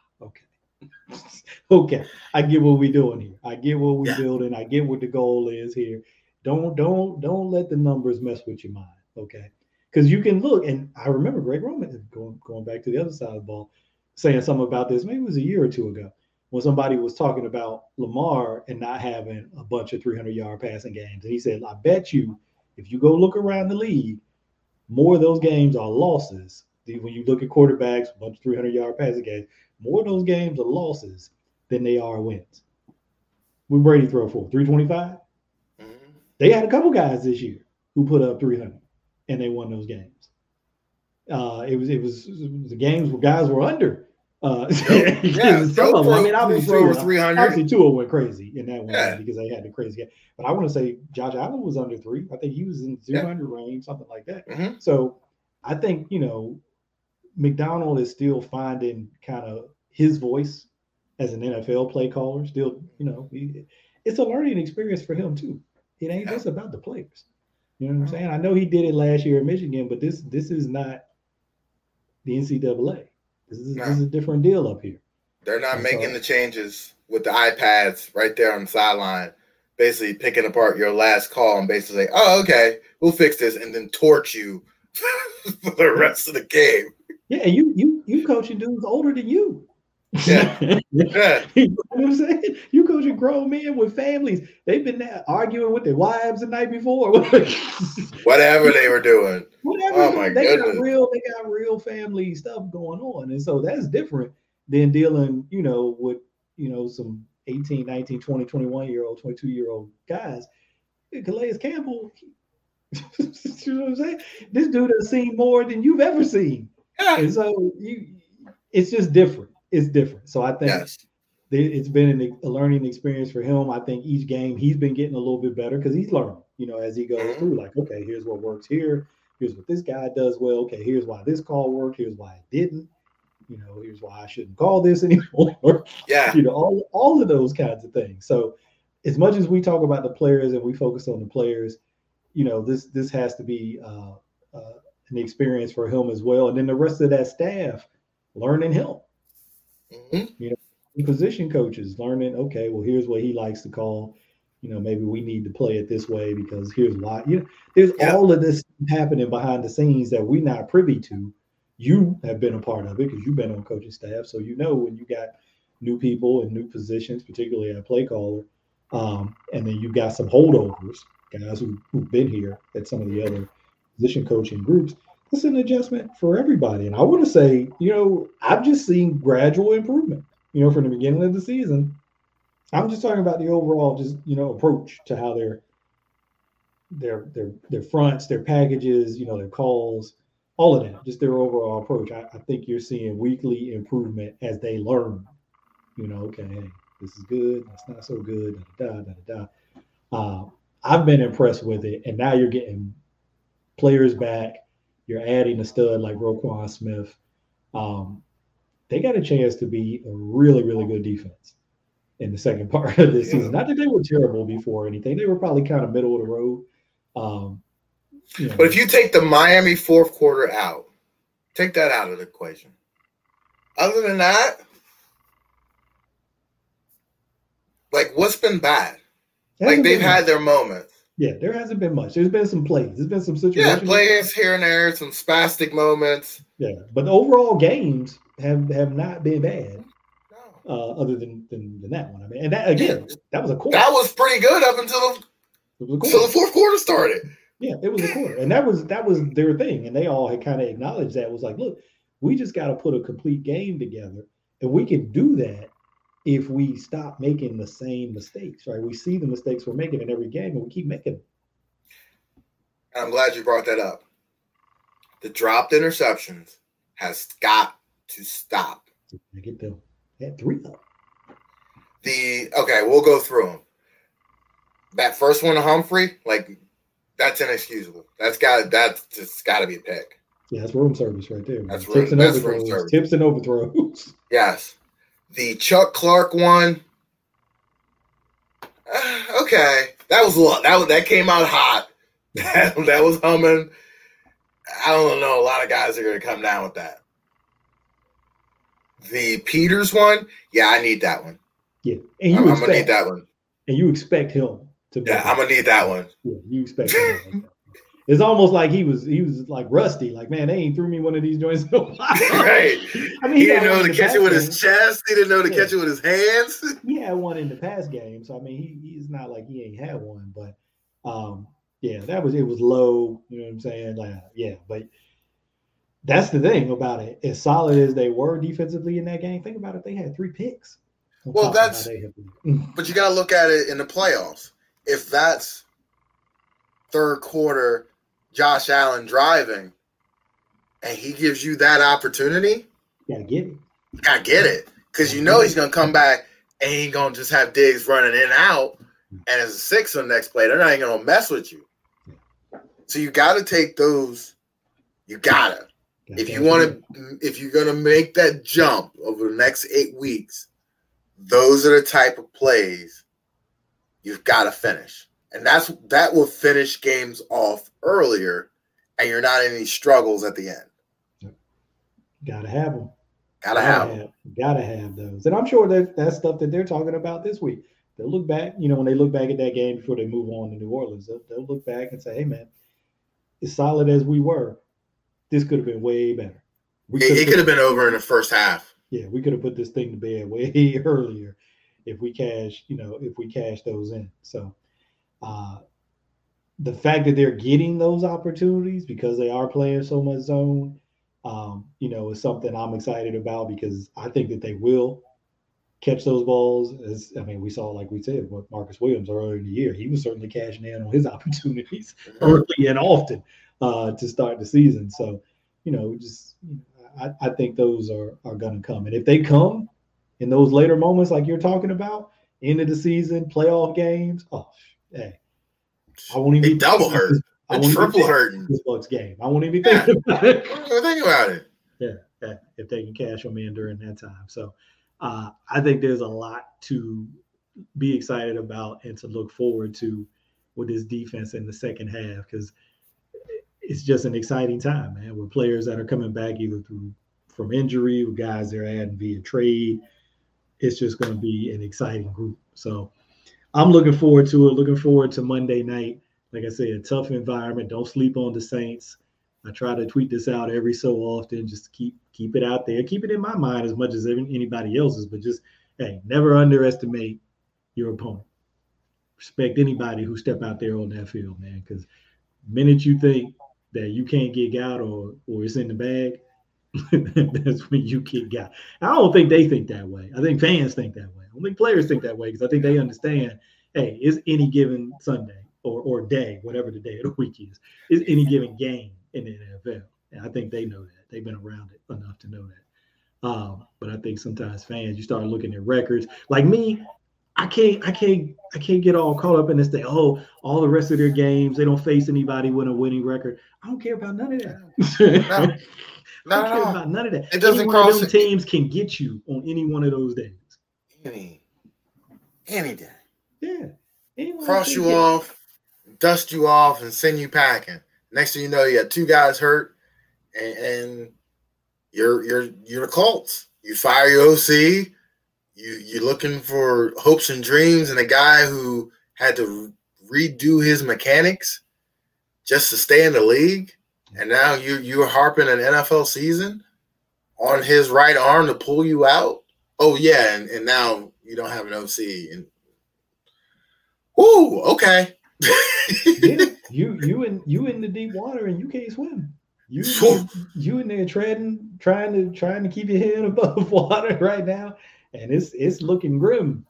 okay I get what we're doing here. I get what we're yeah. building. I get what the goal is here. Don't don't don't let the numbers mess with your mind. Okay, because you can look and I remember Greg Roman going going back to the other side of the ball, saying something about this. Maybe it was a year or two ago when somebody was talking about Lamar and not having a bunch of 300 yard passing games, and he said, "I bet you if you go look around the league, more of those games are losses." When you look at quarterbacks, a bunch of 300 yard passing games, more of those games are losses than they are wins. We Brady throw for 325. Mm-hmm. They had a couple guys this year who put up 300 and they won those games. Uh, it was it was, it was the games where guys were under. Uh, yeah, some of them, I mean, obviously, over 300. Obviously, Tua went crazy in that one yeah. because they had the crazy game. But I want to say Josh Allen was under three. I think he was in 200 yeah. range, something like that. Mm-hmm. So I think you know Macdonald is still finding kind of his voice as an NFL play caller. Still, you know, he, it's a learning experience for him too. It ain't just about the players. You know what I'm saying? I know he did it last year in Michigan, but this this is not the NCAA. This is, no. this is a different deal up here. They're not and making so, the changes with the iPads right there on the sideline, basically picking apart your last call and basically, oh, okay, we'll fix this, and then torch you for the rest of the game. Yeah, you you you coaching dudes older than you. Yeah. yeah. you know what I'm saying? You coaching grown men with families. They've been arguing with their wives the night before. Whatever they were doing. Whatever. Oh my they goodness. got real, they got real family stuff going on. And so that's different than dealing, you know, with, you know, some 18, 19, 20, 21 year old, 22 year old guys. Calais Campbell, you know what I'm saying? This dude has seen more than you've ever seen. And so you, it's just different. It's different. So I think yes. it's been a learning experience for him. I think each game he's been getting a little bit better because he's learning, you know, as he goes mm-hmm. through. Like, okay, here's what works here. Here's what this guy does well. Okay, here's why this call worked. Here's why it didn't. You know, here's why I shouldn't call this anymore. Yeah. you know, all, all of those kinds of things. So as much as we talk about the players and we focus on the players, you know, this this has to be uh, uh, an experience for him as well. And then the rest of that staff learning him. Mm-hmm. You know, position coaches learning, okay, well, here's what he likes to call. You know, maybe we need to play it this way because here's why. You know, there's yeah. all of this happening behind the scenes that we're not privy to. You have been a part of it because you've been on coaching staff, so you know when you got new people and new positions, particularly at play caller, um, and then you've got some holdovers, guys who, who've been here at some of the other position coaching groups, it's an adjustment for everybody. And I want to say, you know, I've just seen gradual improvement, you know, from the beginning of the season I'm just talking about the overall, just you know, approach to how their their their their fronts, their packages, you know, their calls, all of that, just their overall approach. I, I think you're seeing weekly improvement as they learn. You know, okay, hey, this is good, that's not so good, da da da da. da. Uh, I've been impressed with it, and now you're getting players back. You're adding a stud like Roquan Smith. Um, they got a chance to be a really, really good defense in the second part of this yeah. season. Not that they were terrible before anything; they were probably kind of middle of the road. Um, you know. But if you take the Miami fourth quarter out, take that out of the equation. Other than that, like what's been bad? Like they've had their moments. Yeah, there hasn't been much. There's been some plays. There's been some situations. Yeah, plays here and there, some spastic moments. Yeah, but the overall games have have not been bad. Uh, other than, than, than that one, I mean, and that again, yeah. that was a quarter. That was pretty good up until the, until the fourth quarter started. Yeah, it was a quarter, and that was that was their thing, and they all had kind of acknowledged that. It was like, look, we just got to put a complete game together, and we can do that if we stop making the same mistakes, right? We see the mistakes we're making in every game and we keep making them. I'm glad you brought that up. The dropped interceptions has got to stop. I get them. Had three of them. The okay, we'll go through them. That first one to Humphrey, like that's inexcusable. That's got that's just got to be a pick. Yeah, that's room service right there. Man. That's tips and that's overthrows. Tips and overthrows. Yes the Chuck Clark one. Uh, okay, that was a lot. That was, that came out hot. That, that was humming. I don't know. A lot of guys are going to come down with that. The Peters one, yeah, I need that one. Yeah, and you I'm, expect, I'm gonna need that one. And you expect him to. Yeah, I'm gonna need that one. Yeah, you expect him. it's almost like he was he was like rusty. Like, man, they ain't threw me one of these joints. right. I mean, he, he didn't know to catch it with game. his chest. He didn't know to yeah. catch it with his hands. He had one in the past game, so I mean, he, he's not like he ain't had one, but um, yeah, that was it was low. You know what I'm saying? Like, yeah, but that's the thing about it. As solid as they were defensively in that game, think about it. They had three picks. Well, that's but you got to look at it in the playoffs. If that's third quarter Josh Allen driving, and he gives you that opportunity, you gotta get it. You gotta get it because you know he's gonna come back and he ain't gonna just have digs running in and out, and as a six on the next play, they're not even gonna mess with you. So you gotta take those. You gotta. If you want to, if you're gonna make that jump over the next eight weeks, those are the type of plays you've got to finish and that's that will finish games off earlier, and you're not in any struggles at the end. Gotta have them. Gotta, gotta have, have Gotta have those, and I'm sure that that's stuff that they're talking about this week. They'll look back, you know, when they look back at that game before they move on to New Orleans, they'll, they'll look back and say, "Hey, man, as solid as we were, this could have been way better. We it, it could have been over in the first half. Yeah, we could have put this thing to bed way earlier if we cash, you know, if we cash those in. So uh, the fact that they're getting those opportunities because they are playing so much zone, um, you know, is something I'm excited about because I think that they will catch those balls. As I mean, we saw, like we said, with Marcus Williams earlier in the year, he was certainly cashing in on his opportunities mm-hmm. early and often uh, to start the season. So, you know, just I, I think those are are going to come, and if they come in those later moments, like you're talking about, end of the season, playoff games, oh hey, I won't even be double hurt. I won't triple hurting this Bucks game. I won't even be yeah. thinking about it. think about it. Yeah, yeah, if they can cash them in during that time. So uh, I think there's a lot to be excited about and to look forward to with this defense in the second half because it's just an exciting time, man. With players that are coming back either through from injury, with guys they're adding via trade. It's just going to be an exciting group. So I'm looking forward to it. Looking forward to Monday night. Like I say, a tough environment. Don't sleep on the Saints. I try to tweet this out every so often, just to keep keep it out there, keep it in my mind as much as anybody else's. But just hey, never underestimate your opponent. Respect anybody who step out there on that field, man. Because minute you think that you can't get out or or it's in the bag, that's when you get got. I don't think they think that way. I think fans think that way. I don't think players think that way because I think they understand. Hey, is any given Sunday or or day, whatever the day of the week is, is any given game in the NFL, and I think they know that. They've been around it enough to know that. Um, but I think sometimes fans, you start looking at records. Like me, I can't, I can't, I can't get all caught up in this thing. Oh, all the rest of their games, they don't face anybody with a winning record. I don't care about none of that. No, I don't care about none of that. It doesn't any cross one of them teams can get you on any one of those days. Any, any day. Yeah. Anyone Cross you off, dust you off, and send you packing. Next thing you know, you got two guys hurt, and, and you're you're you're the Colts. You fire your OC. You you're looking for hopes and dreams, and a guy who had to redo his mechanics just to stay in the league, and now you you're harping an NFL season on his right arm to pull you out. Oh yeah, and, and now you don't have an OC, and Ooh, okay. yeah, you you in you in the deep water and you can't swim. You you in there treading, trying to trying to keep your head above water right now, and it's it's looking grim.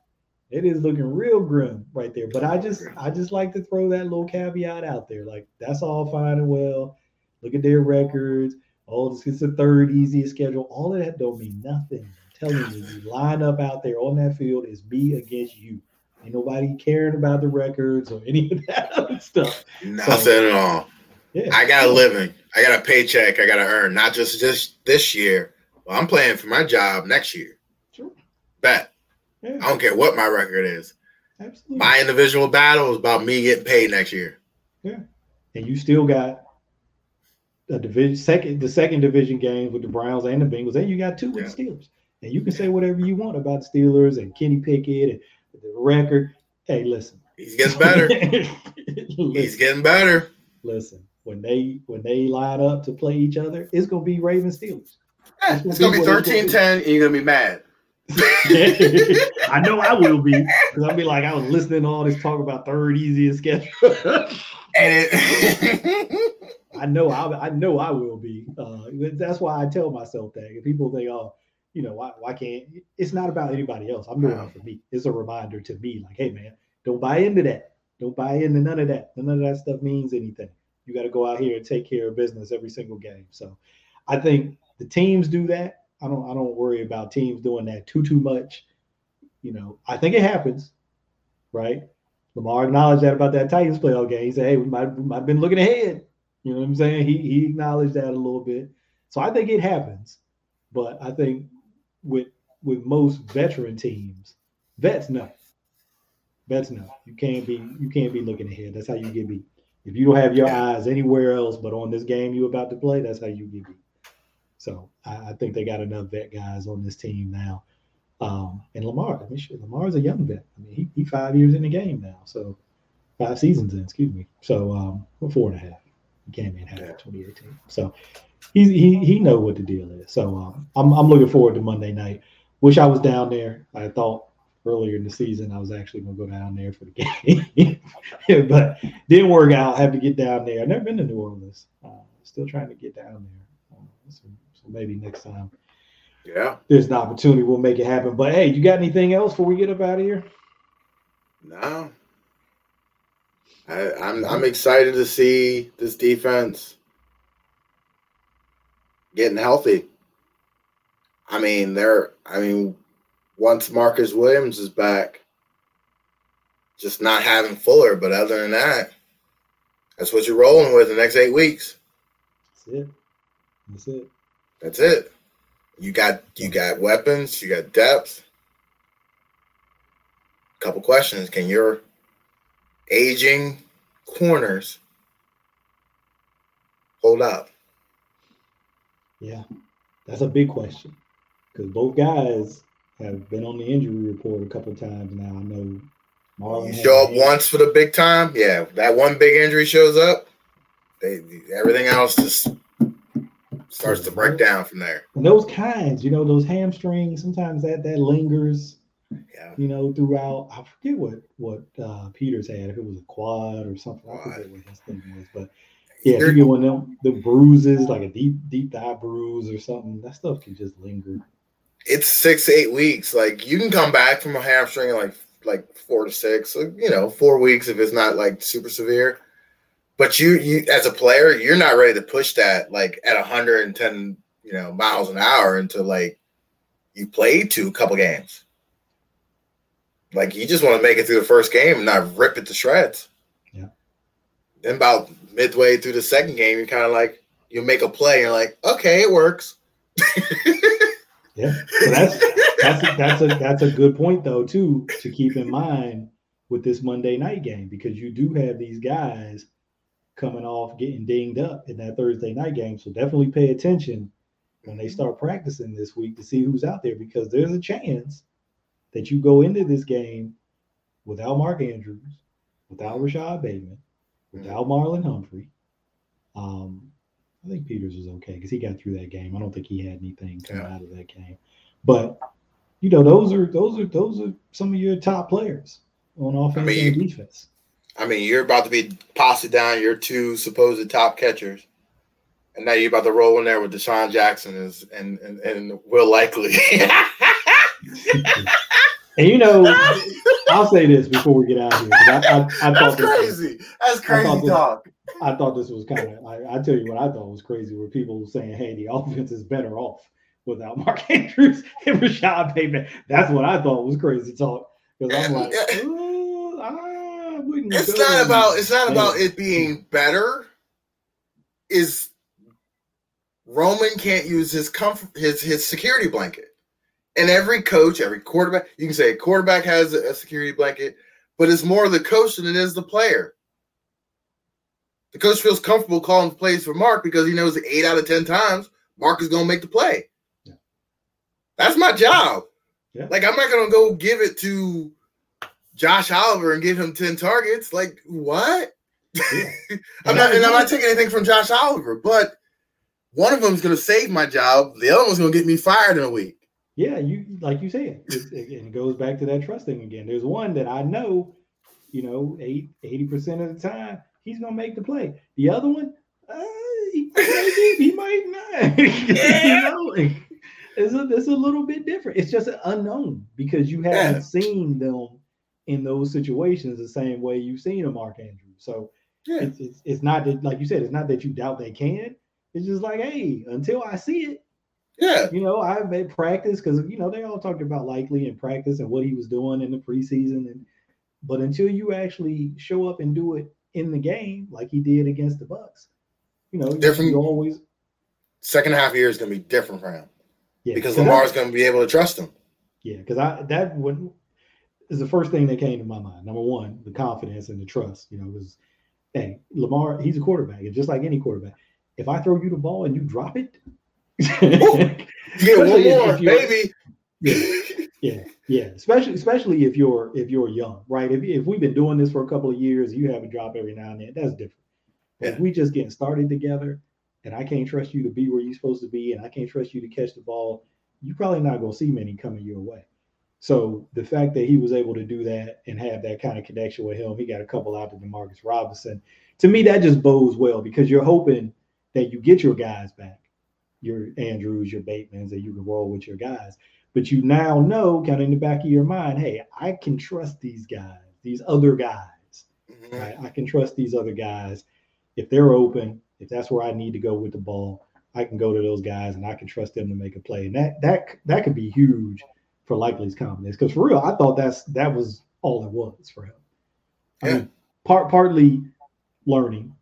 It is looking real grim right there. But I just I just like to throw that little caveat out there. Like that's all fine and well. Look at their records. Oh, this is the third easiest schedule. All of that don't mean nothing. Telling you, you line up out there on that field is me against you. Ain't nobody caring about the records or any of that other stuff. Nothing at all. Yeah. I got a living. I got a paycheck. I got to earn, not just just this year. Well, I'm playing for my job next year. Sure. Bet. Yeah, I don't care what my record is. absolutely. My individual battle is about me getting paid next year. Yeah. And you still got a division second the second division game with the Browns and the Bengals, and you got two with the Steelers. And you can say whatever you want about the Steelers and Kenny Pickett and the record. Hey, listen. He's getting better. He's getting better. listen. When they when they line up to play each other, it's gonna be Ravens Steelers. Eh, It's going to be 13 10, and you're going to be mad. I know I will be because I'll be like I was listening to all this talk about third easiest schedule. And it, I know I, I know I will be. Uh, that's why I tell myself that. If people think, oh, you know, why, why can't? It's not about anybody else. I'm doing it for me. It's a reminder to me, like, hey, man, don't buy into that. Don't buy into none of that. None of that stuff means anything. You got to go out here and take care of business every single game. So, I think the teams do that. I don't. I don't worry about teams doing that too too much. You know, I think it happens, right? Lamar acknowledged that about that Titans playoff game. He said, "Hey, we might, we might have been looking ahead." You know what I'm saying? He he acknowledged that a little bit. So I think it happens, but I think with with most veteran teams, vets know. Vets know. You can't be you can't be looking ahead. That's how you get beat. If you don't have your eyes anywhere else but on this game you're about to play, that's how you get beat. So I, I think they got enough vet guys on this team now. Um, and Lamar, I mean, shit, Lamar's a young vet. I mean, he, he five years in the game now, so five seasons in, excuse me. So um, four and a half. He came in half Yeah. 2018. So he's he he know what the deal is. So um, I'm I'm looking forward to Monday night. Wish I was down there. I thought earlier in the season I was actually gonna go down there for the game, but didn't work out. Had to get down there. I've never been to New Orleans. Uh, still trying to get down there. Uh, so, so maybe next time yeah. there's an opportunity, we'll make it happen. But hey, you got anything else before we get up out of here? No. I, I'm I'm excited to see this defense getting healthy. I mean, they're I mean, once Marcus Williams is back, just not having Fuller, but other than that, that's what you're rolling with the next eight weeks. That's it. That's it. That's it. You got you got weapons, you got depth. Couple questions. Can your aging corners hold up? Yeah, that's a big question because both guys have been on the injury report a couple times now. I know Marlon You show up once for the big time, yeah. That one big injury shows up, they everything else just starts to break down from there. And those kinds, you know, those hamstrings. Sometimes that that lingers. Yeah. You know, throughout. I forget what what uh, Peters had. If it was a quad or something, I forget what his thing was. But yeah, if you You're- get one of them, the bruises, like a deep deep thigh bruise or something, that stuff can just linger. it's six to eight weeks. Like you can come back from a hamstring in like like four to six, you know, four weeks if it's not like super severe. But you, you as a player, you're not ready to push that like at 110, you know, miles an hour until like you played to a couple games. Like you just want to make it through the first game and not rip it to shreds. Then about midway through the second game, you're kind of like you make a play, and you're like, okay, it works. yeah, so that's that's a, that's a that's a good point though too to keep in mind with this Monday night game because you do have these guys coming off getting dinged up in that Thursday night game. So definitely pay attention when they start practicing this week to see who's out there because there's a chance that you go into this game without Mark Andrews, without Rashod Bateman, without Marlon Humphrey. Um, I think Peters was okay because he got through that game. I don't think he had anything coming yeah. out of that game. But you know, those are those are those are some of your top players on offense I mean, and defense. I mean, you're about to be posse down your two supposed top catchers. And now you're about to roll in there with DeSean Jackson is and and, and Will Likely. And you know, I'll say this before we get out of here. I, I, I thought That's crazy. Was, That's crazy I talk. I thought this was kind of. I, I tell you what I thought was crazy. Were people saying, "Hey, the offense is better off without Mark Andrews and Rashod Bateman." That's what I thought was crazy talk. Because I'm like, oh, I it's not about. It's not about it being better. Is Roman can't use his comfort, his his security blanket. And every coach, every quarterback, you can say a quarterback has a, security blanket, but it's more the coach than it is the player. The coach feels comfortable calling plays for Mark because he knows that eight out of 10 times Mark is going to make the play. Yeah. That's my job. Yeah. Like, I'm not going to go give it to Josh Oliver and give him 10 targets. Like, what? Yeah. I'm not, and I'm not taking anything from Josh Oliver, but one of them is going to save my job. The other one's going to get me fired in a week yeah, you like you said, it, it, goes back to that trusting again. There's one that I know, you know, eight, 80% of the time, he's gonna make the play. The other one, uh, he, might, he might not. you know, it's a, it's a little bit different. It's just an unknown because you haven't yeah. seen them in those situations the same way you've seen a Mark Andrews. So yeah. it's, it's it's not that like you said, it's not that you doubt they can. It's just like, hey, until I see it, yeah. You know, I've made practice because you know they all talked about likely in practice and what he was doing in the preseason, and but until you actually show up and do it in the game like he did against the Bucks, you know, different. You always second half year is going to be different for him. Yeah, because Lamar's going to be able to trust him. Yeah, because I that would is the first thing that came to my mind. Number one, the confidence and the trust. You know, because hey, Lamar, he's a quarterback, and just like any quarterback, if I throw you the ball and you drop it, yeah, one more, baby. Yeah, yeah, yeah. Especially, especially if you're if you're young, right? If if we've been doing this for a couple of years, you have a drop every now and then. That's different. Yeah. If we just getting started together, and I can't trust you to be where you're supposed to be, and I can't trust you to catch the ball, you're probably not going to see many coming your way. So the fact that he was able to do that and have that kind of connection with him, he got a couple out to Demarcus Robinson. To me, that just bodes well because you're hoping that you get your guys back your Andrews, your Batemans, that you can roll with your guys. But you now know, kind of in the back of your mind, hey, I can trust these guys, these other guys. Mm-hmm. Right? I can trust these other guys. If they're open, if that's where I need to go with the ball, I can go to those guys and I can trust them to make a play. And that that that could be huge for Likely's confidence. Because for real, I thought that's that was all it was for him. I mean, part partly learning,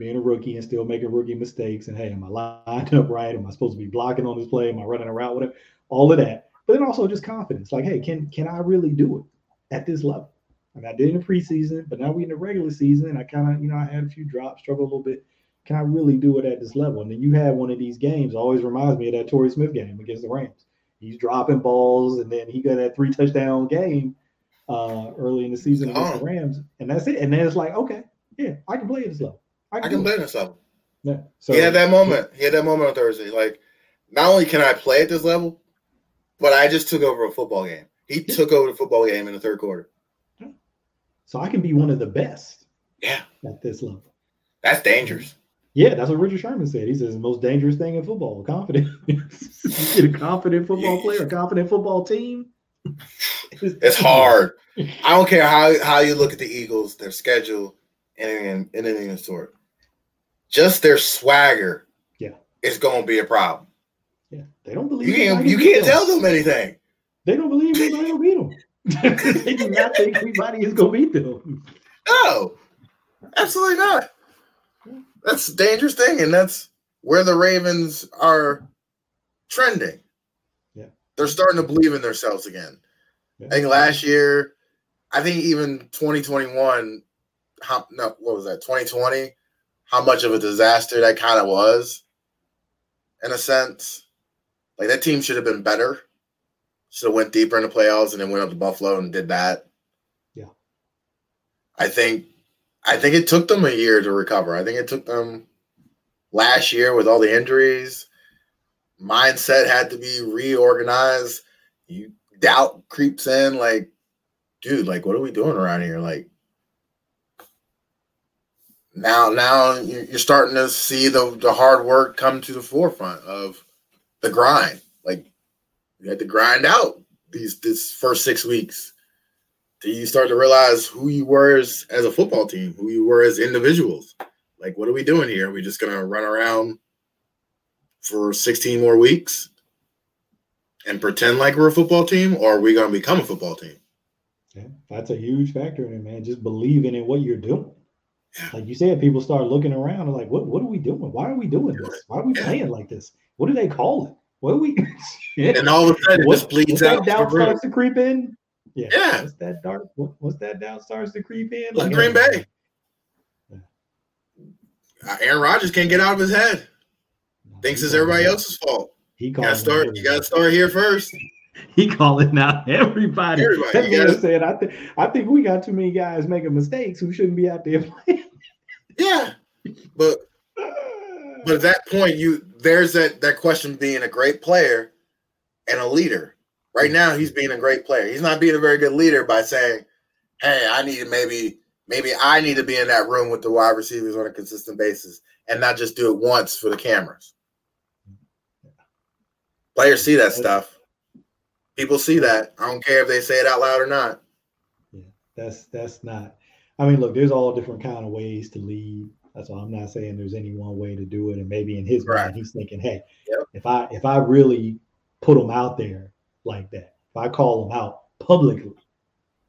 being a rookie and still making rookie mistakes. And hey, am I lined up right? Am I supposed to be blocking on this play? Am I running around with it? All of that. But then also just confidence. Like, hey, can can I really do it at this level? I mean, I did in the preseason, but now we in the regular season. and I kind of, you know, I had a few drops, struggled a little bit. Can I really do it at this level? And then you have one of these games. Always reminds me of that Torrey Smith game against the Rams. He's dropping balls, and then he got that three touchdown game uh, early in the season against the Rams, and that's it. And then it's like, okay, yeah, I can play at this level. I, I can play this level. Yeah. So, he had that moment. He had that moment on Thursday. Like, not only can I play at this level, but I just took over a football game. He yeah. took over the football game in the third quarter. So I can be one of the best. Yeah. At this level. That's dangerous. Yeah. Yeah, that's what Richard Sherman said. He says the most dangerous thing in football, confidence. you get a confident football player, a confident football team. It's hard. I don't care how, how you look at the Eagles, their schedule, and and anything of the sort. Just their swagger, yeah, is going to be a problem. Yeah, they don't believe you can't you can't tell them anything. They don't believe anybody will beat them. they do not think anybody is going to beat them. No, absolutely not. That's a dangerous thing, and that's where the Ravens are trending. Yeah, they're starting to believe in themselves again. Yeah. I think last year, I think even 2021, how no, what was that? 2020, how much of a disaster that kind of was, in a sense. Like that team should have been better. Should have went deeper in the playoffs and then went up to Buffalo and did that. Yeah. I think I think it took them a year to recover. I think it took them last year with all the injuries. Mindset had to be reorganized. You doubt creeps in, like, dude, like, what are we doing around here? Like, now, now you're starting to see the the hard work come to the forefront of the grind. Like, you had to grind out these this first six weeks do you start to realize who you were as, as a football team, who you were as individuals. Like, what are we doing here? Are we just gonna run around for 16 more weeks and pretend like we're a football team, or are we gonna become a football team? Yeah, that's a huge factor in it, man. Just believing in what you're doing. Like you said, people start looking around and like, what what are we doing? Why are we doing this? Why are we playing like this? What do they call it? What are we? and all of a sudden, just bleeds out. Doubt starts to creep in. Yeah. yeah. That dark? What, what's that doubt starts to creep in? Like Green Bay. Yeah. Uh, Aaron Rodgers can't get out of his head. Thinks it's everybody else's fault. He got start. You got to start here first. He calling out everybody. Everybody. That's what said. I think I think we got too many guys making mistakes who shouldn't be out there playing. Yeah, but but at that point, you there's that that question being a great player and a leader. Right now, he's being a great player. He's not being a very good leader by saying, "Hey, I need to maybe maybe I need to be in that room with the wide receivers on a consistent basis and not just do it once for the cameras." Players see that stuff. People see that. I don't care if they say it out loud or not. Yeah, that's that's not. I mean, look, there's all different kind of ways to lead. That's why I'm not saying there's any one way to do it. And maybe in his right. mind, he's thinking, "Hey, yep. if I if I really put them out there like that. If I call them out publicly,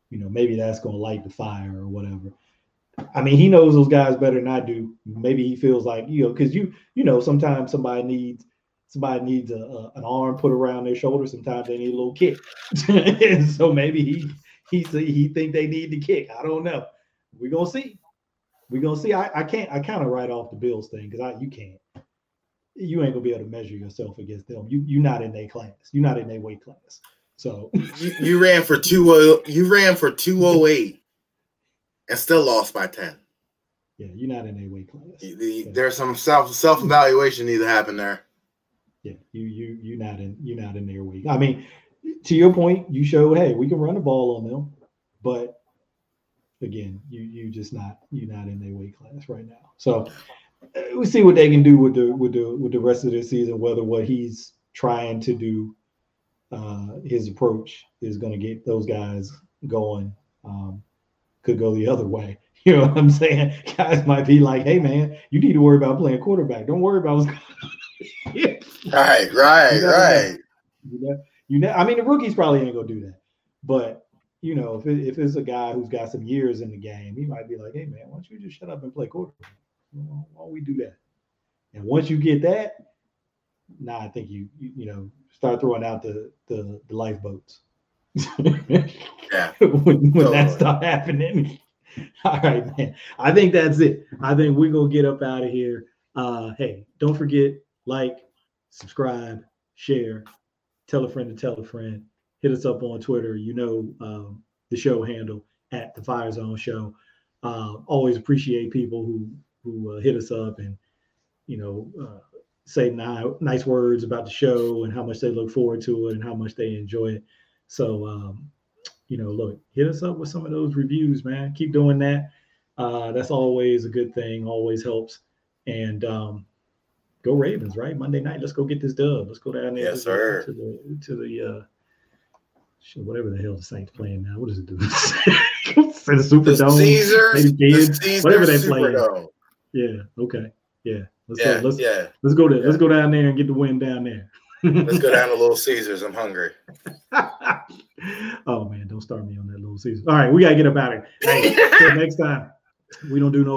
you know, maybe that's going to light the fire or whatever. I mean, he knows those guys better than I do. Maybe he feels like you know, because you you know, sometimes somebody needs somebody needs a, a, an arm put around their shoulder. Sometimes they need a little kick, and so maybe he he he think they need the kick. I don't know. We're gonna see. We're gonna see. I, I can't. I kind of write off the Bills thing because I you can't you ain't gonna be able to measure yourself against them. You you're not in their class. You're not in their weight class. So you, you ran for two oh you ran for two oh eight and still lost by ten. Yeah, you're not in their weight class. The, there's some self self evaluation need to happen there. Yeah, you you you're not in you're not in their weight. I mean, to your point, you showed hey we can run the ball on them, but again, you you just not you're not in their weight class right now. So we see what they can do with the with the with the rest of the season. Whether what he's trying to do, uh, his approach is going to get those guys going. Um, could go the other way. You know what I'm saying? Guys might be like, "Hey, man, you need to worry about playing quarterback. Don't worry about what's going on." Right, right, you right. You know, you know, I mean, the rookies probably ain't gonna do that, but you know, if it, if it's a guy who's got some years in the game, he might be like, "Hey, man, why don't you just shut up and play quarterback?" Why don't we do that? And once you get that, now I think you, you, you know start throwing out the the, the lifeboats. yeah. when, when totally. that start happening. All right, man. I think that's it. I think we're gonna get up out of here. Uh, hey, don't forget, like, subscribe, share, tell a friend to tell a friend. Hit us up on Twitter. You know um, the show handle at the Fire Zone Show. Uh, always appreciate people who who uh, hit us up and you know uh, say ni- nice words about the show and how much they look forward to it and how much they enjoy it. So um, you know, look, hit us up with some of those reviews, man. Keep doing that. Uh, that's always a good thing. Always helps and um, go Ravens, right? Monday night, let's go get this dub. Let's go down there yes, to, sir. The, to the to the uh, shit, whatever the hell the Saints playing now. What does it do? the Superdome, the Caesars, the Caesars, Caesars whatever they play. Superdome. Yeah. Okay. Yeah. Let's Yeah, go. Let's yeah. let's go there. Yeah. Let's go down there and get the win down there. Let's go down to Little Caesars. I'm hungry. oh man, don't start me on that little season. All right, we gotta get up out of here. Hey, till next time. We don't do no